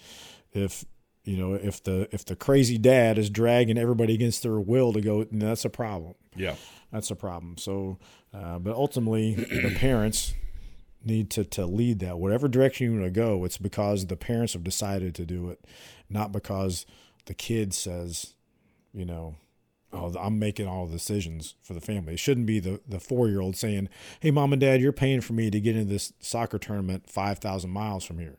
If you know, if the if the crazy dad is dragging everybody against their will to go, that's a problem. Yeah, that's a problem. So, uh, but ultimately, the parents need to to lead that. Whatever direction you want to go, it's because the parents have decided to do it, not because the kid says, you know, oh, I'm making all the decisions for the family. It shouldn't be the, the four year old saying, hey, mom and dad, you're paying for me to get into this soccer tournament 5,000 miles from here.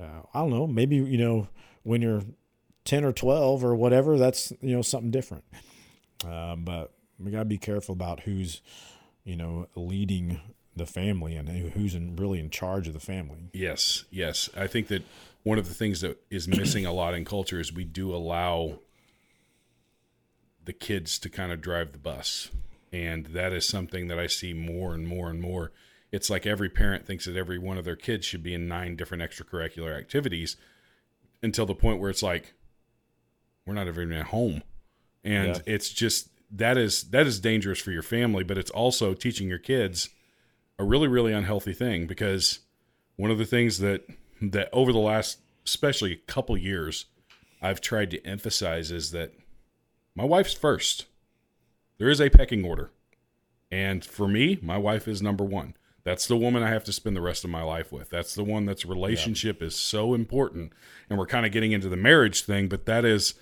Uh, I don't know. Maybe, you know, when you're 10 or 12 or whatever, that's, you know, something different. Uh, but we got to be careful about who's, you know, leading the family and who's in, really in charge of the family. Yes, yes. I think that one of the things that is missing a lot in culture is we do allow the kids to kind of drive the bus. And that is something that I see more and more and more. It's like every parent thinks that every one of their kids should be in nine different extracurricular activities until the point where it's like, we're not even at home. And yeah. it's just that is that is dangerous for your family, but it's also teaching your kids a really, really unhealthy thing because one of the things that that over the last especially a couple years I've tried to emphasize is that my wife's first. There is a pecking order. And for me, my wife is number one. That's the woman I have to spend the rest of my life with. That's the one that's relationship yeah. is so important. And we're kind of getting into the marriage thing, but that is,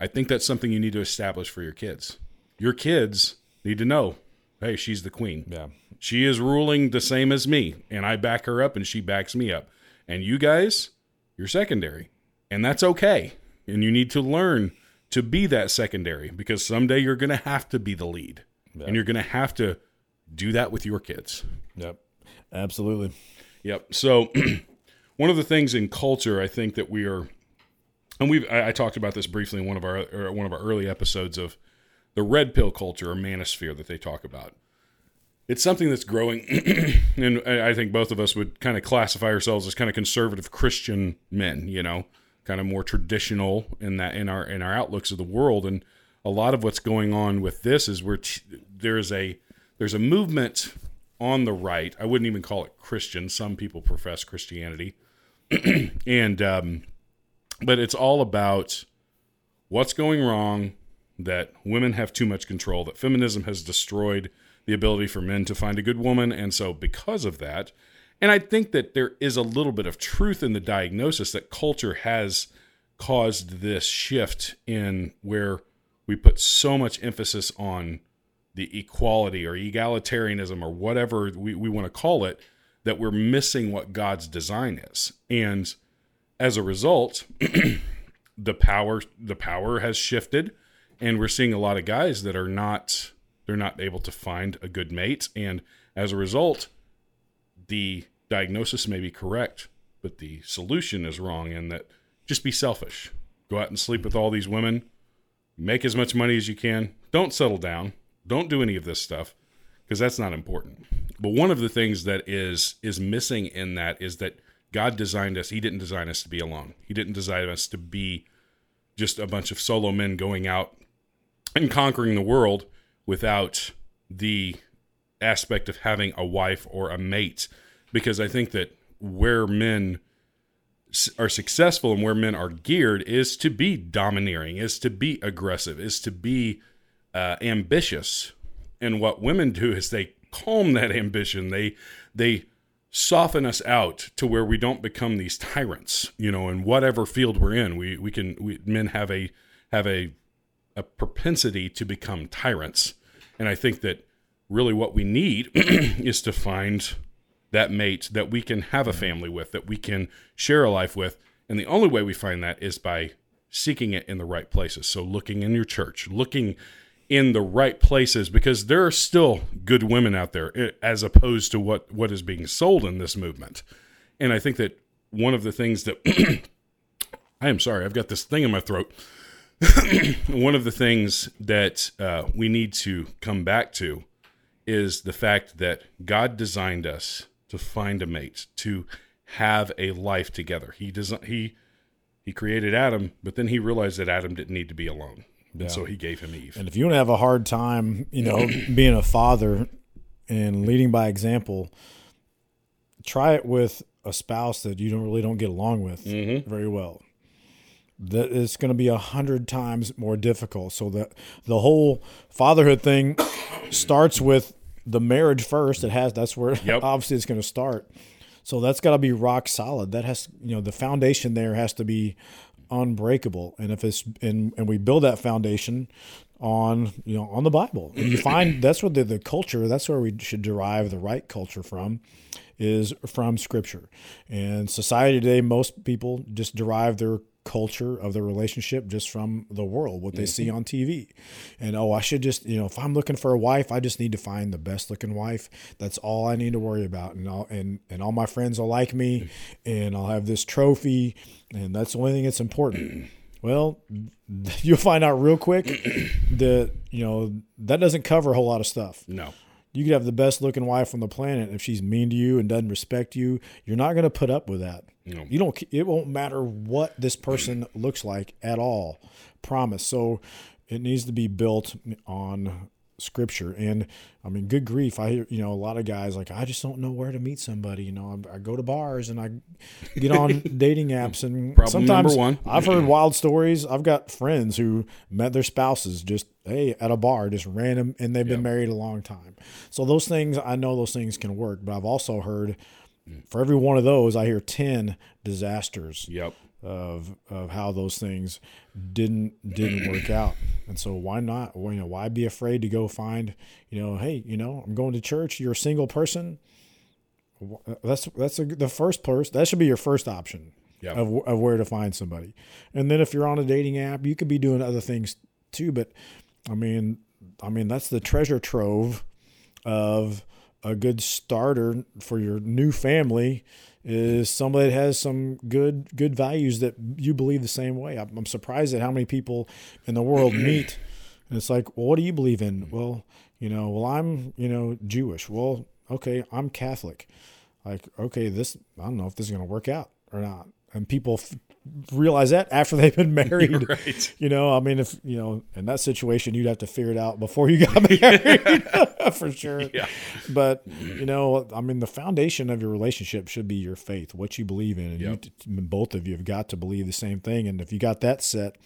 I think that's something you need to establish for your kids. Your kids need to know, hey, she's the queen. Yeah. She is ruling the same as me, and I back her up and she backs me up. And you guys, you're secondary. And that's okay. And you need to learn to be that secondary because someday you're going to have to be the lead and you're going to have to do that with your kids. Yep. Absolutely. Yep. So (clears throat) one of the things in culture, I think that we are, and we've I, I talked about this briefly in one of our or one of our early episodes of the red pill culture or manosphere that they talk about. It's something that's growing, (clears throat) and I think both of us would kind of classify ourselves as kind of conservative Christian men. You know, kind of more traditional in that in our in our outlooks of the world, and a lot of what's going on with this is we're t- there's a there's a movement on the right. I wouldn't even call it Christian. Some people profess Christianity, (clears throat) and um, but it's all about what's going wrong. That women have too much control. That feminism has destroyed the ability for men to find a good woman, and so because of that, and I think that there is a little bit of truth in the diagnosis that culture has caused this shift in where we put so much emphasis on the equality or egalitarianism or whatever we, we want to call it that we're missing what God's design is. And as a result, (clears throat) the power the power has shifted and we're seeing a lot of guys that are not they're not able to find a good mate and as a result the diagnosis may be correct but the solution is wrong in that just be selfish. Go out and sleep with all these women. Make as much money as you can. Don't settle down. Don't do any of this stuff because that's not important. But one of the things that is is missing in that is that god designed us he didn't design us to be alone. He didn't design us to be just a bunch of solo men going out and conquering the world without the aspect of having a wife or a mate because i think that where men are successful and where men are geared is to be domineering is to be aggressive is to be uh, ambitious. And what women do is they calm that ambition. They they soften us out to where we don't become these tyrants you know in whatever field we're in. We we can we, men have a have a a propensity to become tyrants. And i think that really what we need (clears throat) is to find that mate that we can have a family with that we can share a life with. And the only way we find that is by seeking it in the right places. So looking in your church looking in the right places because there are still good women out there eh, as opposed to what what is being sold in this movement. And i think that one of the things that (clears throat) i am sorry i've got this thing in my throat. (clears throat) One of the things that uh, we need to come back to is the fact that god designed us to find a mate to have a life together. He doesn't he he created adam but then he realized that adam didn't need to be alone. And so he gave him eve. And if you want to have a hard time, you know, (clears throat) being a father and leading by example, try it with a spouse that you don't really don't get along with mm-hmm. very well. That it's going to be a hundred times more difficult. So that the whole fatherhood thing starts with the marriage first. It has that's where Yep. (laughs) obviously it's going to start. So that's got to be rock solid. That has you know the foundation there has to be unbreakable. And if it's and and we build that foundation on you know on the Bible, and you find (clears throat) that's what the, the culture. That's where we should derive the right culture from, is from Scripture. And society today, most people just derive their culture of the relationship just from the world, what they see mm-hmm. on TV. And oh, I should just, you know, if I'm looking for a wife, I just need to find the best looking wife. That's all I need to worry about. And all, and, and all my friends will like me mm-hmm. and I'll have this trophy. And that's the only thing that's important. (clears throat) Well, (laughs) you'll find out real quick (clears throat) that, you know, that doesn't cover a whole lot of stuff. no You could have the best looking wife on the planet. If she's mean to you and doesn't respect you, you're not going to put up with that. No. You don't. It won't matter what this person (clears throat) looks like at all. Promise. So it needs to be built on scripture. And I mean, good grief. I hear you know a lot of guys like I just don't know where to meet somebody. You know, I, I go to bars and I get on (laughs) dating apps and Problem number sometimes one. I've heard (clears throat) wild stories. I've got friends who met their spouses just hey at a bar, just random, and they've been married a long time. So those things I know those things can work, but I've also heard for every one of those I hear ten disasters yep of of how those things didn't didn't work out. And so why not? Well, you know, why be afraid to go find? You know, hey, you know, I'm going to church. You're a single person. Uh, that's that's a, the first person. That should be your first option. Yep. of, of where to find somebody. And then if you're on a dating app, you could be doing other things too. But I mean, I mean that's the treasure trove of a good starter for your new family is somebody that has some good good values that you believe the same way. I'm, I'm surprised at how many people in the world (clears throat) meet, and it's like, well, what do you believe in? Well, you know, well, I'm you know Jewish. Well, okay, I'm Catholic. Like, okay, this I don't know if this is going to work out or not. And people realize that after (laughs) they've been (laughs) married. Right. You know, I mean, if you know, in that situation, you'd have to figure it out before you got (laughs) married, for sure. Yeah. But you know, I mean, the foundation of your relationship should be your faith, what you believe in, and Yep. t- both of you have got to believe the same thing. And if you got that set,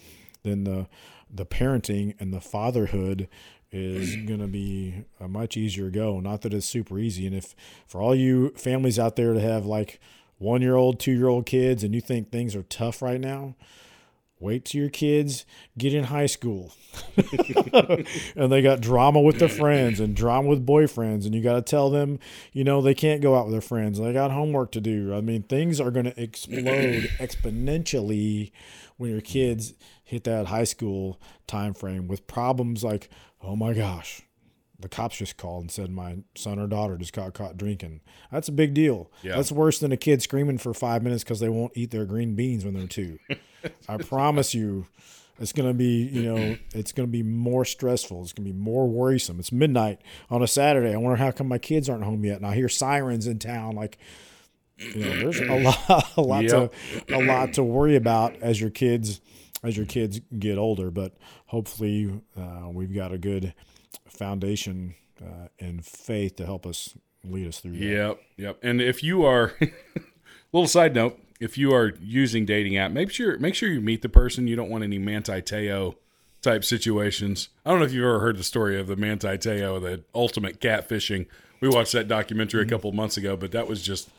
then the the parenting and the fatherhood is (clears throat) going to be a much easier go. Not that it's super easy. And if for all you families out there to have like one year old, two year old kids, and you think things are tough right now, wait till your kids get in high school. (laughs) And they got drama with their friends and drama with boyfriends and you got to tell them you know they can't go out with their friends. They got homework to do. I mean things are going to explode (clears throat) exponentially when your kids hit that high school time frame with problems like oh my gosh the cops just called and said my son or daughter just got caught drinking. That's a big deal. Yeah. That's worse than a kid screaming for five minutes because they won't eat their green beans when they're two. (laughs) I promise you, it's gonna be you know it's gonna be more stressful. It's gonna be more worrisome. It's midnight on a Saturday. I wonder how come my kids aren't home yet, and I hear sirens in town. Like you know, there's a lot, (laughs) a lot Yep. to a lot to worry about as your kids as your kids get older. But hopefully, uh, we've got a good foundation uh, and faith to help us lead us through that. Yep, yep. And if you are, (laughs) little side note, if you are using dating app, make sure make sure you meet the person. You don't want any Manti Teo type situations. I don't know if you've ever heard the story of the Manti Teo, the ultimate catfishing. We watched that documentary a couple months ago, but that was just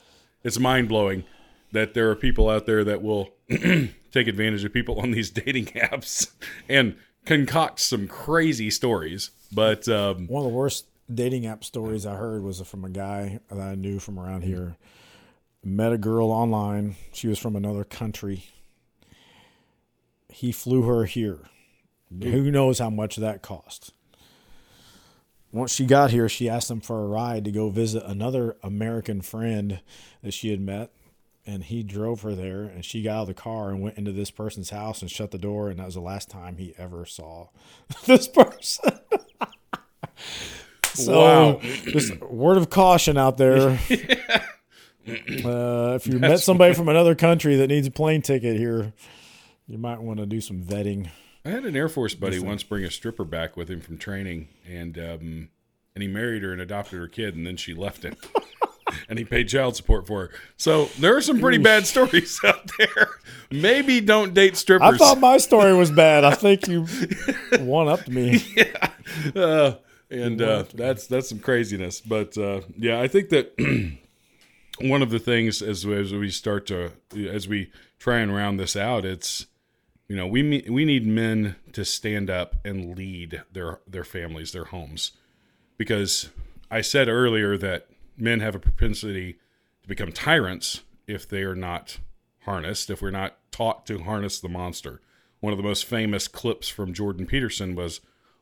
it's mind blowing that there are people out there that will (clears throat) take advantage of people on these (laughs) dating apps and concoct some crazy stories. But um, One of the worst dating app stories I heard was from a guy that I knew from around here. Met a girl online. She was from another country. He flew her here. Who knows how much that cost? Once she got here, she asked him for a ride to go visit another American friend that she had met. And he drove her there, and she got out of the car and went into this person's house and shut the door. And that was the last time he ever saw (laughs) this person. So, Wow. just word of caution out there. (laughs) uh, if you met somebody from another country that needs a plane ticket here, you might want to do some vetting. I had an Air Force buddy once bring a stripper back with him from training, and um, and he married her and adopted her kid, and then she left him, (laughs) and he paid child support for her. So there are some pretty bad stories (laughs) out there. Maybe don't date strippers. I thought my story was bad. I think you one up to me. (laughs) uh, and uh, that's that's some craziness. But uh, yeah, I think that (clears throat) one of the things as as we start to as we try and round this out, it's you know we we need men to stand up and lead their their families, their homes, because I said earlier that men have a propensity to become tyrants if they are not harnessed, if we're not taught to harness the monster. One of the most famous clips from Jordan Peterson was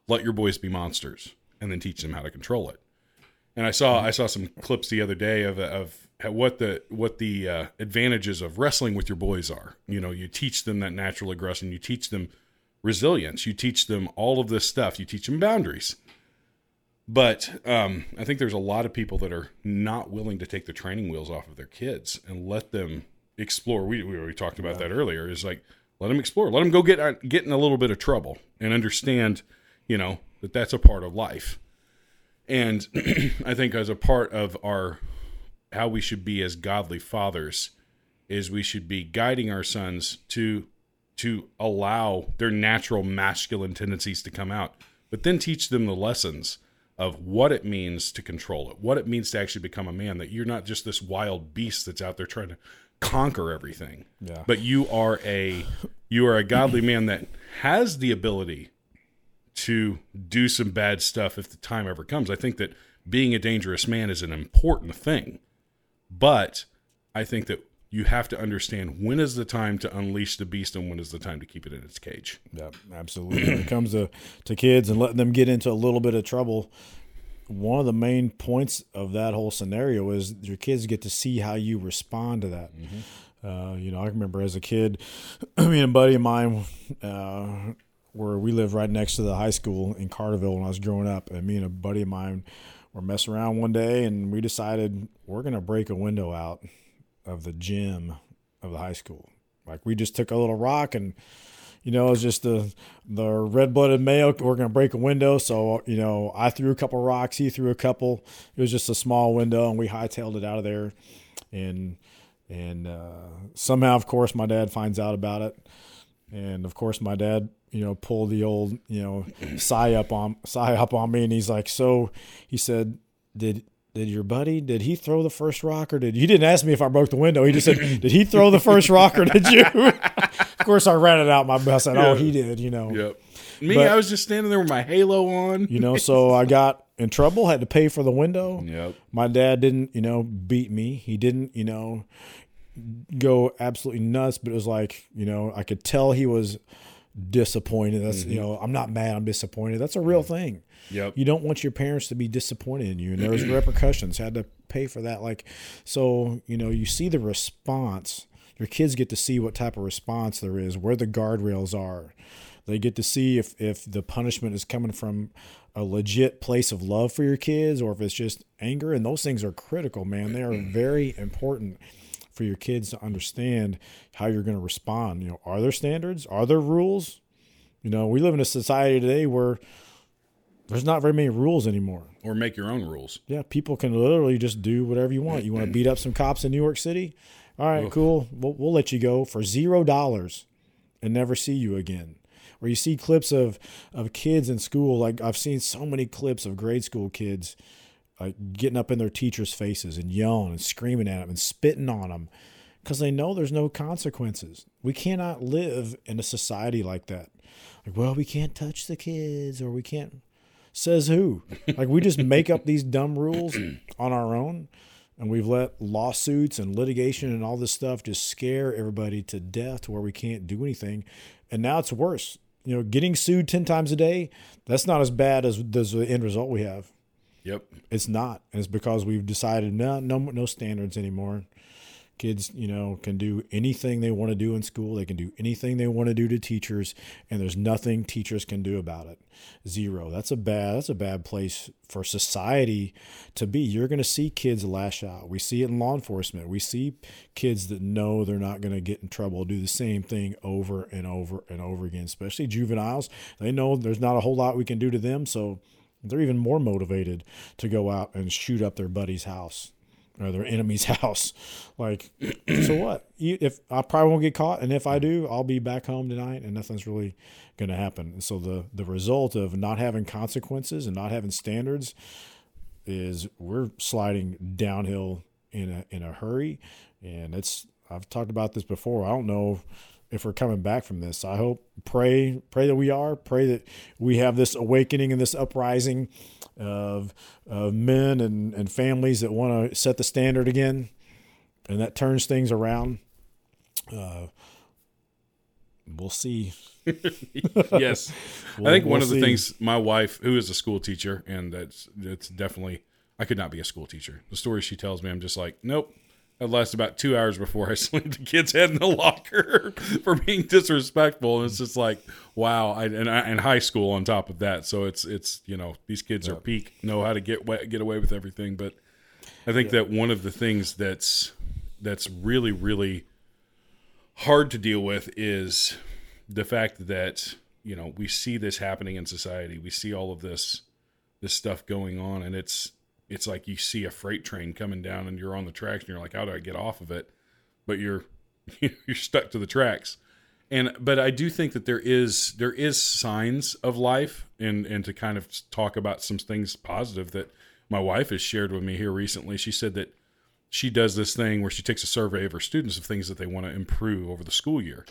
let your boys be monsters and then teach them how to control it. And I saw I saw some clips the other day of of what the what the uh, advantages of wrestling with your boys are. You know, you teach them that natural aggression, you teach them resilience, you teach them all of this stuff, you teach them boundaries. But um, I think there's a lot of people that are not willing to take the training wheels off of their kids and let them explore. We we, we talked about that earlier. Is like let them explore, let them go get uh, get in a little bit of trouble and understand, you know, that that's a part of life. And (clears throat) I think as a part of our how we should be as godly fathers is we should be guiding our sons to to allow their natural masculine tendencies to come out, but then teach them the lessons of what it means to control it, what it means to actually become a man, that you're not just this wild beast that's out there trying to conquer everything. Yeah. But you are a you are a godly man that has the ability to do some bad stuff if the time ever comes. I think that being a dangerous man is an important thing. But I think that you have to understand when is the time to unleash the beast and when is the time to keep it in its cage. Yeah, absolutely. when it (clears throat) comes to, to kids and letting them get into a little bit of trouble, one of the main points of that whole scenario is your kids get to see how you respond to that. Mm-hmm. Uh, you know, I remember as a kid, (clears throat) me and a buddy of mine, uh, where we lived right next to the high school in Carterville when I was growing up, and me and a buddy of mine were messing around one day, and we decided we're gonna break a window out of the gym of the high school. Like we just took a little rock and you know, it was just the the red blooded male. We're gonna break a window, so you know, I threw a couple rocks, he threw a couple. It was just a small window, and we hightailed it out of there. And and uh, somehow, of course, my dad finds out about it, and of course, my dad, you know, pulled the old, you know, (clears throat) sigh up on sigh up on me, and he's like, so he said, did did your buddy did he throw the first rock or did you didn't ask me if I broke the window? He just said, (laughs) did he throw the first rock or did you? (laughs) of course, I ran it out my best. I said, oh, he did. You know. Yep. Me, but, I was just standing there with my halo on. You know, so I got in trouble. Had to pay for the window. Yep. My dad didn't, you know, beat me. He didn't, you know, go absolutely nuts. But it was like, you know, I could tell he was disappointed. That's mm-hmm. you know, I'm not mad. I'm disappointed. That's a real thing. Yep. You don't want your parents to be disappointed in you, and there was repercussions. Had to pay for that. Like, so you know, you see the response. Your kids get to see what type of response there is, where the guardrails are. They get to see if if the punishment is coming from a legit place of love for your kids, or if it's just anger. And those things are critical, man. They are mm-hmm. very important for your kids to understand how you're going to respond. You know, are there standards? Are there rules? You know, we live in a society today where there's not very many rules anymore. Or make your own rules. Yeah, people can literally just do whatever you want. You want to beat up some cops in New York City? All right, Oof. cool. We'll, we'll let you go for zero dollars and never see you again. Or you see clips of of kids in school. Like I've seen so many clips of grade school kids like getting up in their teachers' faces and yelling and screaming at them and spitting on them because they know there's no consequences. We cannot live in a society like that. Like, well, we can't touch the kids or we can't. Says who? like, we just make up these dumb rules on our own and we've let lawsuits and litigation and all this stuff just scare everybody to death to where we can't do anything. And now it's worse. You know, getting sued 10 times a day, that's not as bad as, as the end result we have. Yep. It's not. And it's because we've decided no, no, no standards anymore. Kids, you know, can do anything they want to do in school. They can do anything they want to do to teachers, and there's nothing teachers can do about it. Zero. That's a bad. That's a bad place for society to be. You're going to see kids lash out. We see it in law enforcement. We see kids that know they're not going to get in trouble do the same thing over and over and over again. Especially juveniles. They know there's not a whole lot we can do to them, so they're even more motivated to go out and shoot up their buddy's house or their enemy's (laughs) house. Like, so what? If I probably won't get caught, and if I do, I'll be back home tonight, and nothing's really going to happen. And so the the result of not having consequences and not having standards is we're sliding downhill in a in a hurry, and it's I've talked about this before. I don't know if we're coming back from this. I hope, pray, pray that we are. Pray that we have this awakening and this uprising of, of men and, and families that want to set the standard again, and that turns things around. Uh, we'll see. (laughs) yes, we'll, (laughs) I think one we'll of the see. things my wife, who is a school teacher, and that's that's definitely I could not be a school teacher. The stories she tells me, I'm just like, nope, it lasted about two hours before I (laughs) slammed the kid's head in the locker (laughs) for being disrespectful. And it's just like, wow. I, and, I, and high school on top of that. So it's, it's, you know, these kids are peak, know how to get, get away with everything. But I think yeah. that one of the things that's, that's really, really hard to deal with is the fact that, you know, we see this happening in society. We see all of this, this stuff going on and it's, it's like you see a freight train coming down and you're on the tracks and you're like, how do I get off of it? But you're (laughs) you're stuck to the tracks. And but I do think that there is there is signs of life and and to kind of talk about some things positive that my wife has shared with me here recently. She said that she does this thing where she takes a survey of her students of things that they want to improve over the school year.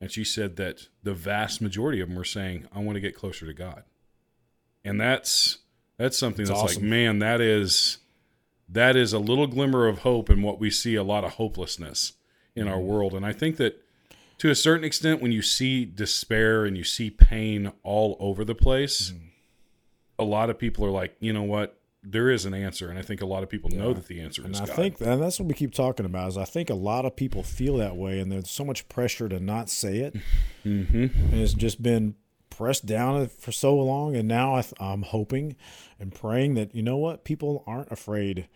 And she said that the vast majority of them were saying, I want to get closer to God. And that's that's something that's, that's awesome. like, man, that is that is a little glimmer of hope in what we see a lot of hopelessness. in our world. And I think that to a certain extent, when you see despair and you see pain all over the place, mm-hmm. a lot of people are like, you know what? There is an answer, and I think a lot of people yeah. know that the answer is. and is I God. think, and that's what we keep talking about. Is I think a lot of people feel that way, and there's so much pressure to not say it, (laughs) mm-hmm. and it's just been pressed down for so long. And now I am hoping and praying that you know what, people aren't afraid,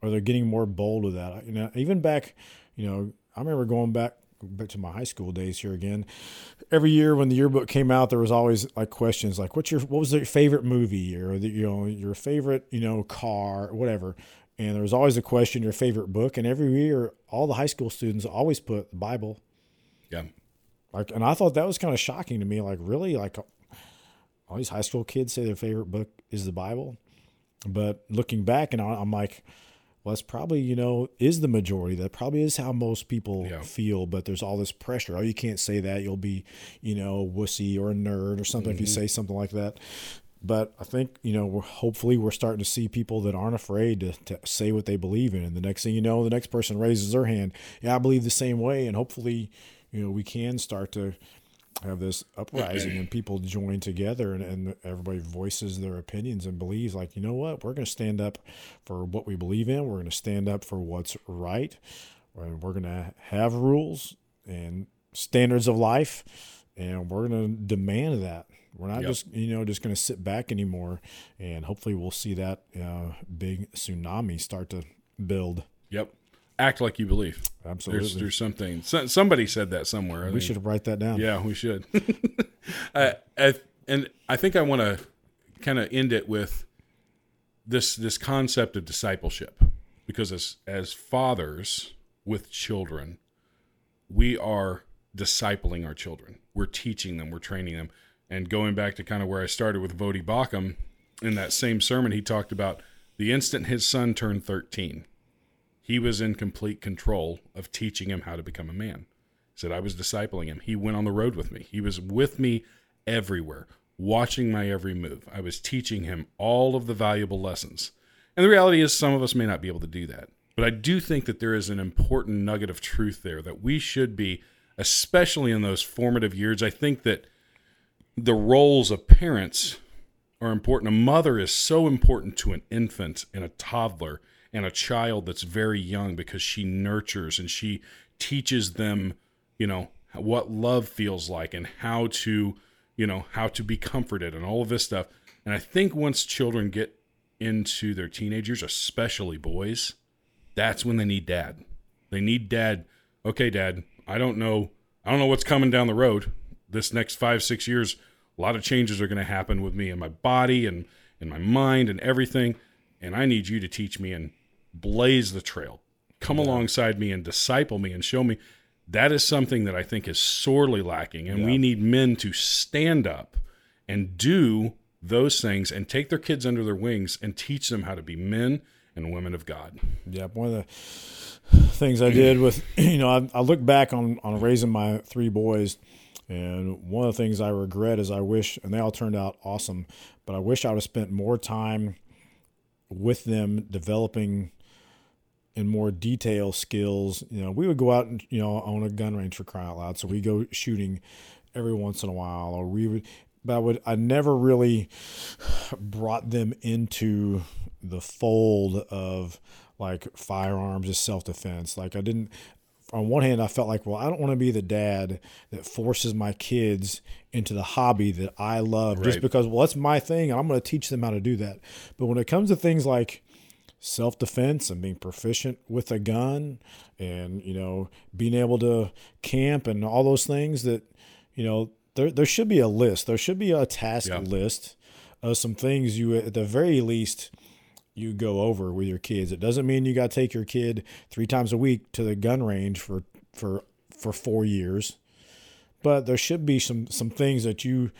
or they're getting more bold with that. You know, even back, you know, I remember going back back to my high school days here again. Every year when the yearbook came out, there was always like questions like, "What's your what was your favorite movie or the, you know your favorite you know car whatever." And there was always a question, your favorite book, and every year all the high school students always put the Bible. Yeah. Like, and I thought that was kind of shocking to me. Like, really, like all these high school kids say their favorite book is the Bible. But looking back, and I'm like, well, that's probably, you know, is the majority. That probably is how most people yeah. feel, but there's all this pressure. Oh, you can't say that. You'll be, you know, a wussy or a nerd or something mm-hmm. if you mm-hmm. say something like that. But I think, you know, we're, hopefully we're starting to see people that aren't afraid to, to say what they believe in. And the next thing you know, the next person raises their hand. Yeah, I believe the same way. And hopefully, you know, we can start to have this uprising and people join together and, and everybody voices their opinions and believes like you know what? We're going to stand up for what we believe in. We're going to stand up for what's right. And we're going to have rules and standards of life and we're going to demand that. We're not yep. just you know just going to sit back anymore and hopefully we'll see that uh, big tsunami start to build. Yep act like you believe. Absolutely. There's, there's something. somebody said that somewhere. I we think. should write that down. Yeah, we should. (laughs) uh, and I think I want to kind of end it with this this concept of discipleship, because as as fathers with children, we are discipling our children. We're teaching them. We're training them. And going back to kind of where I started with Voddie Baucham, in that same sermon, he talked about the instant his son turned 13 he was in complete control of teaching him how to become a man. He said I was discipling him. He went on the road with me. He was with me everywhere, watching my every move. I was teaching him all of the valuable lessons. And the reality is some of us may not be able to do that. But I do think that there is an important nugget of truth there that we should be especially in those formative years. I think that the roles of parents are important. A mother is so important to an infant and a toddler and a child that's very young because she nurtures and she teaches them, you know, what love feels like and how to, you know, how to be comforted and all of this stuff. And I think once children get into their teenagers, especially boys, that's when they need dad. They need dad. Okay, dad, I don't know. I don't know what's coming down the road. This next five, six years, a lot of changes are going to happen with me and my body and in my mind and everything. And I need you to teach me and blaze the trail, come yeah. alongside me and disciple me and show me. That is something that I think is sorely lacking. And yeah. we need men to stand up and do those things and take their kids under their wings and teach them how to be men and women of God. Yeah, one of the things I did with, (clears throat) you know, I, I look back on, on raising my three boys, and one of the things I regret is I wish, and they all turned out awesome, but I wish I would have spent more time with them developing and more detail skills. You know, we would go out and you know own a gun range for crying out loud, so we go shooting every once in a while, or we would. But I would I never really brought them into the fold of like firearms as self defense. Like I didn't. On one hand, I felt like, well, I don't want to be the dad that forces my kids into the hobby that I love right. just because, well, that's my thing, and I'm going to teach them how to do that. But when it comes to things like self defense and being proficient with a gun and, you know, being able to camp and all those things that, you know, there, there should be a list. There should be a task yeah. list of some things you, at the very least, you go over with your kids. It doesn't mean you got to take your kid three times a week to the gun range for, for, for four years, but there should be some, some things that you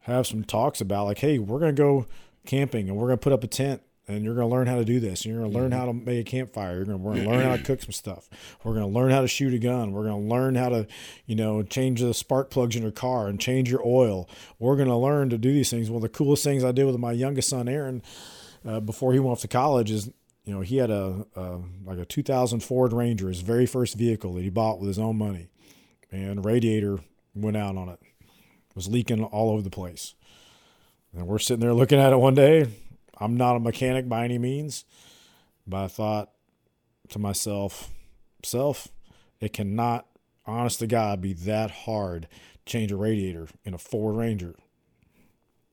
have some talks about like, Hey, we're going to go camping and we're going to put up a tent and you're going to learn how to do this. And you're going to learn mm-hmm. how to make a campfire. You're going to, we're going to learn how to cook some stuff. We're going to learn how to shoot a gun. We're going to learn how to, you know, change the spark plugs in your car and change your oil. We're going to learn to do these things. One of the coolest things I did with my youngest son, Aaron, uh, before he went off to college is, you know, he had a, a like a 2000 Ford Ranger, his very first vehicle that he bought with his own money, and radiator went out on it, was leaking all over the place. And we're sitting there looking at it one day. I'm not a mechanic by any means, but I thought to myself, self, it cannot, honest to God, be that hard to change a radiator in a Ford Ranger.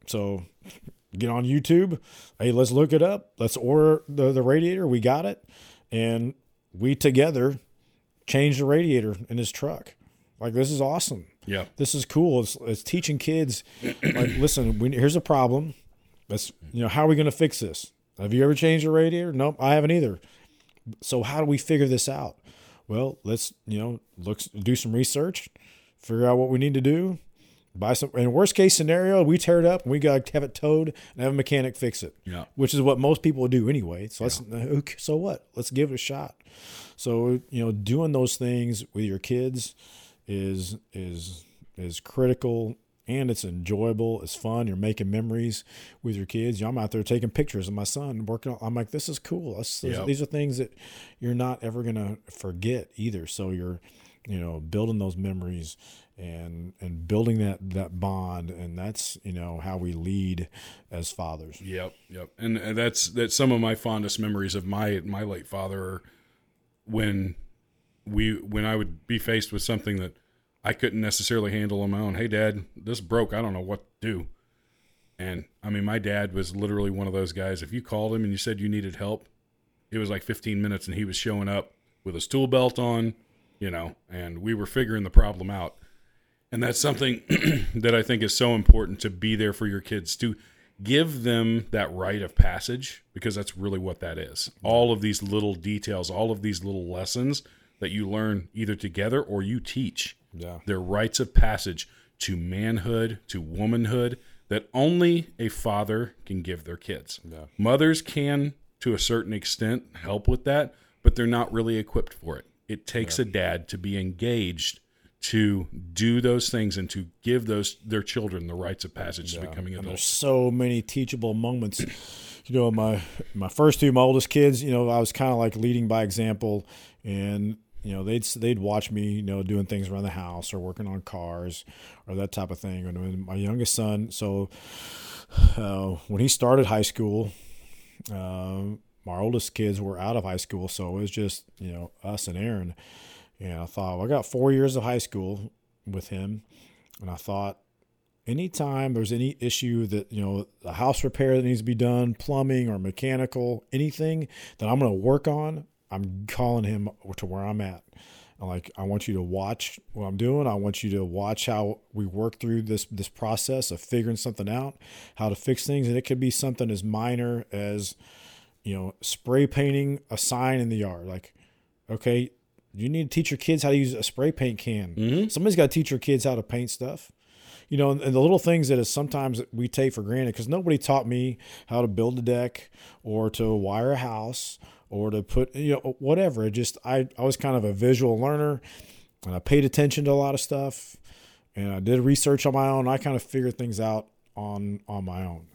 So get on YouTube. Hey, let's look it up. Let's order the, the radiator. We got it. And we together changed the radiator in his truck. Like, this is awesome. Yeah. This is cool. It's, it's teaching kids, like, (clears throat) listen, we, here's a problem. Let's, you know, how are we going to fix this? Have you ever changed a radiator? Nope, I haven't either. So, how do we figure this out? Well, let's, you know, look, do some research, figure out what we need to do, buy some in worst case scenario we tear it up and we got to have it towed and have a mechanic fix it Yeah. which is what most people do anyway. So let's okay, so what? Let's give it a shot. So you know doing those things with your kids is is is critical and it's enjoyable it's fun you're making memories with your kids. I'm out there taking pictures of my son working on, i'm like this is cool. That's- those- Yep. these are things that you're not ever going to forget either. So you're you know building those memories and and building that that bond and that's you know how we lead as fathers Yep, yep, and uh, that's that's some of my fondest memories of my my late father. When we when I would be faced with something that I couldn't necessarily handle on my own. Hey, Dad, this broke. I don't know what to do. And I mean, my dad was literally one of those guys. If you called him and you said you needed help, it was like 15 minutes, and he was showing up with his tool belt on, you know, and we were figuring the problem out. And that's something (clears throat) that I think is so important to be there for your kids to give them that rite of passage because that's really what that is. All of these little details, all of these little lessons that you learn either together or you teach. Yeah. They're rites of passage to manhood, to womanhood that only a father can give their kids. Yeah. Mothers can, to a certain extent, help with that, but they're not really equipped for it. It takes a dad to be engaged to do those things and to give those their children the rites of passage to becoming and there's adults. so many teachable moments. You know my my first two my oldest kids you know i was kind of like leading by example and you know they'd they'd watch me you know doing things around the house or working on cars or that type of thing. And when my youngest son so uh, when he started high school uh, my oldest kids were out of high school. So it was just you know us and aaron and i thought well, i got four years of high school with him. And i thought anytime there's any issue that you know a house repair that needs to be done plumbing or mechanical anything that i'm going to work on i'm calling him to where i'm at. I'm like i want you to watch what i'm doing. I want you to watch how we work through this this process of figuring something out how to fix things. And it could be something as minor as you know spray painting a sign in the yard. Like okay you need to teach your kids how to use a spray paint can somebody's got to teach your kids how to paint stuff you know, and, and the little things that is sometimes we take for granted because nobody taught me how to build a deck or to wire a house or to put, you know, whatever. It just, I, I was kind of a visual learner and I paid attention to a lot of stuff and I did research on my own. I kind of figured things out on, on my own.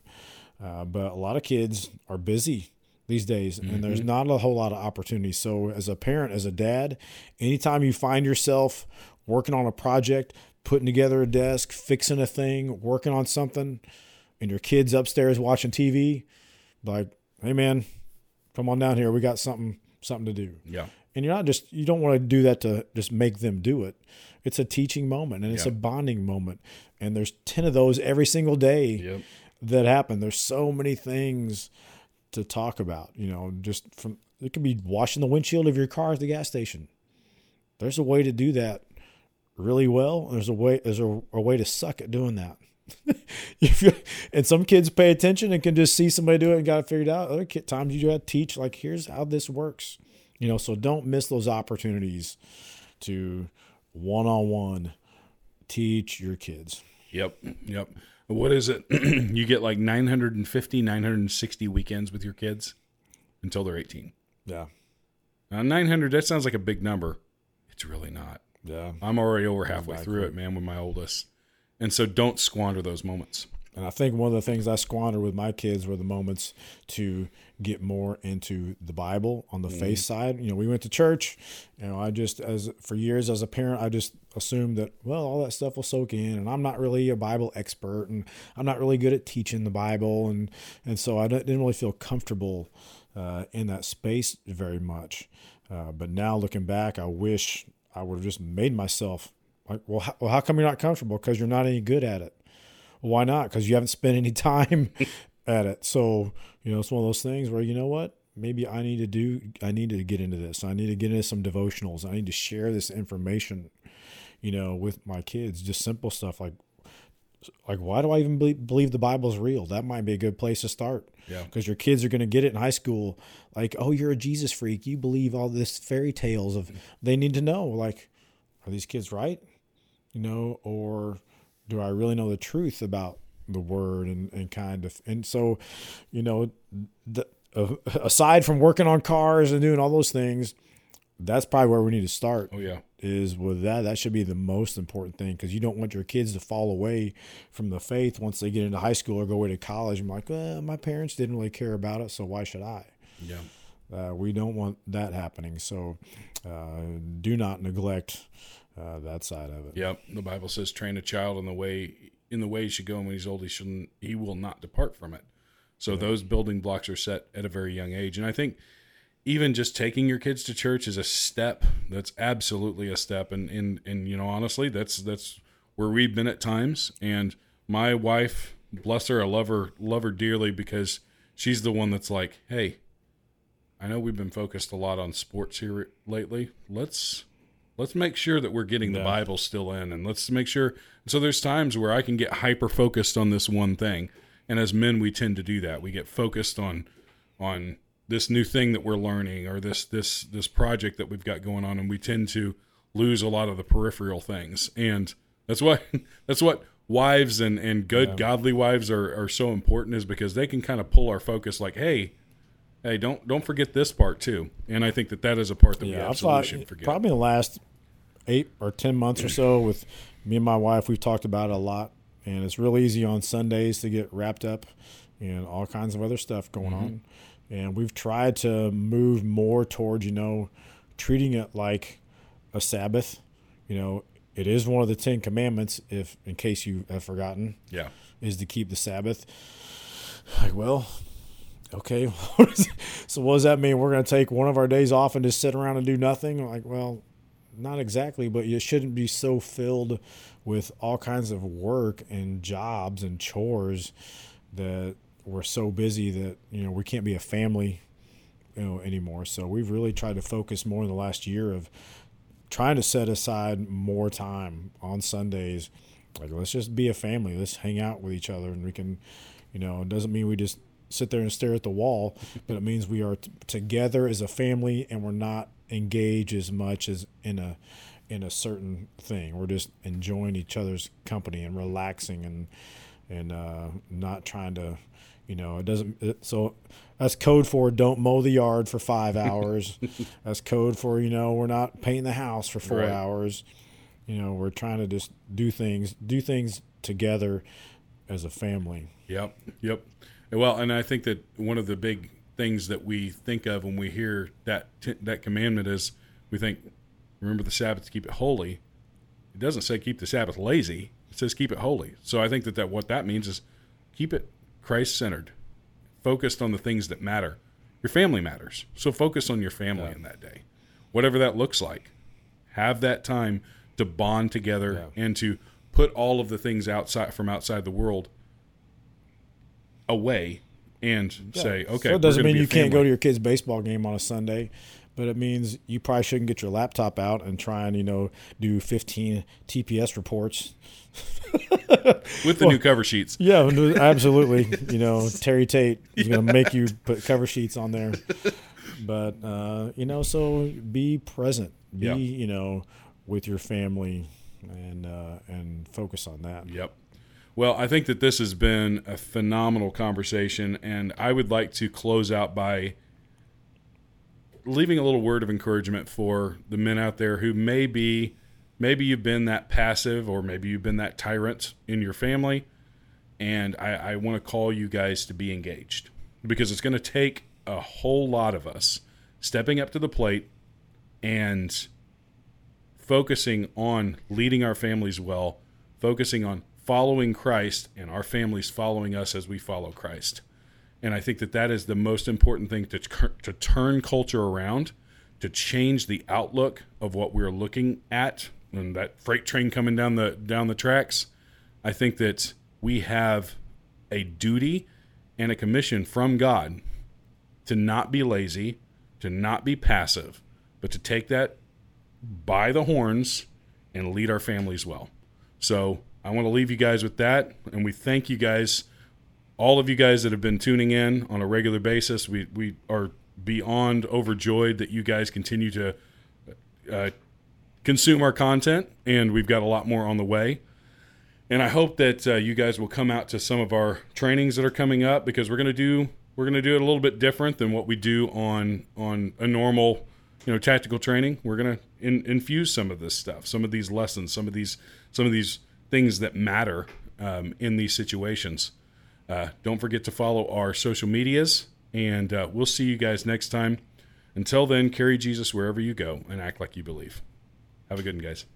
Uh, but a lot of kids are busy these days and there's mm-hmm. not a whole lot of opportunities. So as a parent, as a dad, anytime you find yourself working on a project, putting together a desk, fixing a thing, working on something, and your kids upstairs watching TV, like, hey man, come on down here. We got something something to do. Yeah. And you're not just you don't want to do that to just make them do it. It's a teaching moment and it's a bonding moment. And there's 10 of those every single day Yep. that happen. There's so many things to talk about, you know, just from it could be washing the windshield of your car at the gas station. There's a way to do that really well. There's a way there's a, a way to suck at doing that. (laughs) and some kids pay attention and can just see somebody do it and got it figured out. Other kid, times you got to teach like here's how this works. You know, so don't miss those opportunities to one on one teach your kids. Yep. Yep. What is it? (clears throat) you get like 950, 960 weekends with your kids until they're 18. Yeah. Now, 900, that sounds like a big number. It's really not. Yeah. I'm already over halfway Exactly. through it, man, with my oldest. And so don't squander those moments. And I think one of the things I squandered with my kids were the moments to get more into the Bible on the mm-hmm. faith side. You know, we went to church. You know, I just as for years as a parent, I just assumed that well, all that stuff will soak in, and I'm not really a Bible expert, and I'm not really good at teaching the Bible, and and so I didn't really feel comfortable uh, in that space very much. Uh, but now looking back, I wish I would have just made myself like, well, how, well, how come you're not comfortable? Because you're not any good at it. Why not? Because you haven't spent any (laughs) time at it. So, you know, it's one of those things where, you know what? Maybe I need to do, I need to get into this. I need to get into some devotionals. I need to share this information, you know, with my kids. Just simple stuff like, like why do I even believe the Bible's real? That might be a good place to start. Yeah. Because your kids are going to get it in high school. Like, oh, you're a Jesus freak. You believe all this fairy tales of. They need to know, like, are these kids right? You know, or do I really know the truth about the word and, and kind of and so, you know, the, uh, aside from working on cars and doing all those things, that's probably where we need to start. Oh yeah, is with that. That should be the most important thing because you don't want your kids to fall away from the faith once they get into high school or go away to college. I'm like, well, my parents didn't really care about it, so why should I? Yeah. Uh, we don't want that happening. So uh, do not neglect uh, that side of it. Yep. The Bible says, "Train a child in the way in the way he should go, and when he's old, he shouldn't. He will not depart from it." So those building blocks are set at a very young age, and I think even just taking your kids to church is a step. That's absolutely a step, and and and you know, honestly, that's that's where we've been at times. And my wife, bless her, I love her, love her dearly because she's the one that's like, hey. I know we've been focused a lot on sports here lately. Let's let's make sure that we're getting the Bible still in, and let's make sure. So there's times where I can get hyper focused on this one thing, and as men, we tend to do that. We get focused on on this new thing that we're learning or this this this project that we've got going on, and we tend to lose a lot of the peripheral things, and that's what (laughs) that's what wives and and good yeah. godly wives are are so important is because they can kind of pull our focus like hey hey don't don't forget this part too and i think that that is a part that yeah, we absolutely should forget probably in the last eight or ten months or so with me and my wife we've talked about it a lot. And it's real easy on sundays to get wrapped up in all kinds of other stuff going mm-hmm. on. And we've tried to move more towards you know treating it like a sabbath. You know it is one of the ten commandments if in case you have forgotten yeah. is to keep the sabbath. Like well okay. (laughs) So what does that mean? We're going to take one of our days off and just sit around and do nothing? Like well not exactly, but you shouldn't be so filled with all kinds of work and jobs and chores that we're so busy that you know we can't be a family you know anymore. So we've really tried to focus more in the last year of trying to set aside more time on Sundays. Like let's just be a family. Let's hang out with each other, and we can, you know, it doesn't mean we just sit there and stare at the wall, but it means we are t- together as a family and we're not engaged as much as in a in a certain thing. We're just enjoying each other's company and relaxing and and uh, not trying to, you know, it doesn't. It, so that's code for don't mow the yard for five (laughs) hours. that's code for you know we're not painting the house for four right. hours. You know, we're trying to just do things do things together as a family. Yep. Yep. Well, and I think that one of the big things that we think of when we hear that that commandment is we think remember the Sabbath to keep it holy. It doesn't say keep the Sabbath lazy. It says keep it holy. So I think that, that what that means is keep it Christ centered, focused on the things that matter. Your family matters. So focus on your family yeah. in that day. Whatever that looks like. Have that time to bond together yeah. and to put all of the things outside from outside the world away and yeah. say, okay. So it doesn't mean you can't go to your kid's baseball game on a Sunday, but it means you probably shouldn't get your laptop out and try and you know do 15 TPS reports (laughs) with the well, new cover sheets. Yeah, (laughs) absolutely. you know, (laughs) Terry Tate is yeah. going to make you put cover sheets on there. But uh, you know, so be present. Be you know with your family and uh, and focus on that. Yep. Well, I think that this has been a phenomenal conversation, and I would like to close out by leaving a little word of encouragement for the men out there who may be, maybe you've been that passive, or maybe you've been that tyrant in your family, and I, I want to call you guys to be engaged because it's going to take a whole lot of us stepping up to the plate and focusing on leading our families well, focusing on following Christ and our families following us as we follow Christ. And I think that that is the most important thing to, to turn culture around, to change the outlook of what we're looking at and that freight train coming down the down the tracks. I think that we have a duty and a commission from God to not be lazy, to not be passive, but to take that by the horns and lead our families well. So I want to leave you guys with that, and we thank you guys, all of you guys that have been tuning in on a regular basis. We we are beyond overjoyed that you guys continue to uh, consume our content, and we've got a lot more on the way. And I hope that uh, you guys will come out to some of our trainings that are coming up because we're going to do we're going to do it a little bit different than what we do on on a normal you know tactical training. We're going to in, infuse some of this stuff, some of these lessons, some of these some of these things that matter um, in these situations. Uh, don't forget to follow our social medias, and uh, we'll see you guys next time. Until then, carry Jesus wherever you go and act like you believe. Have a good one, guys.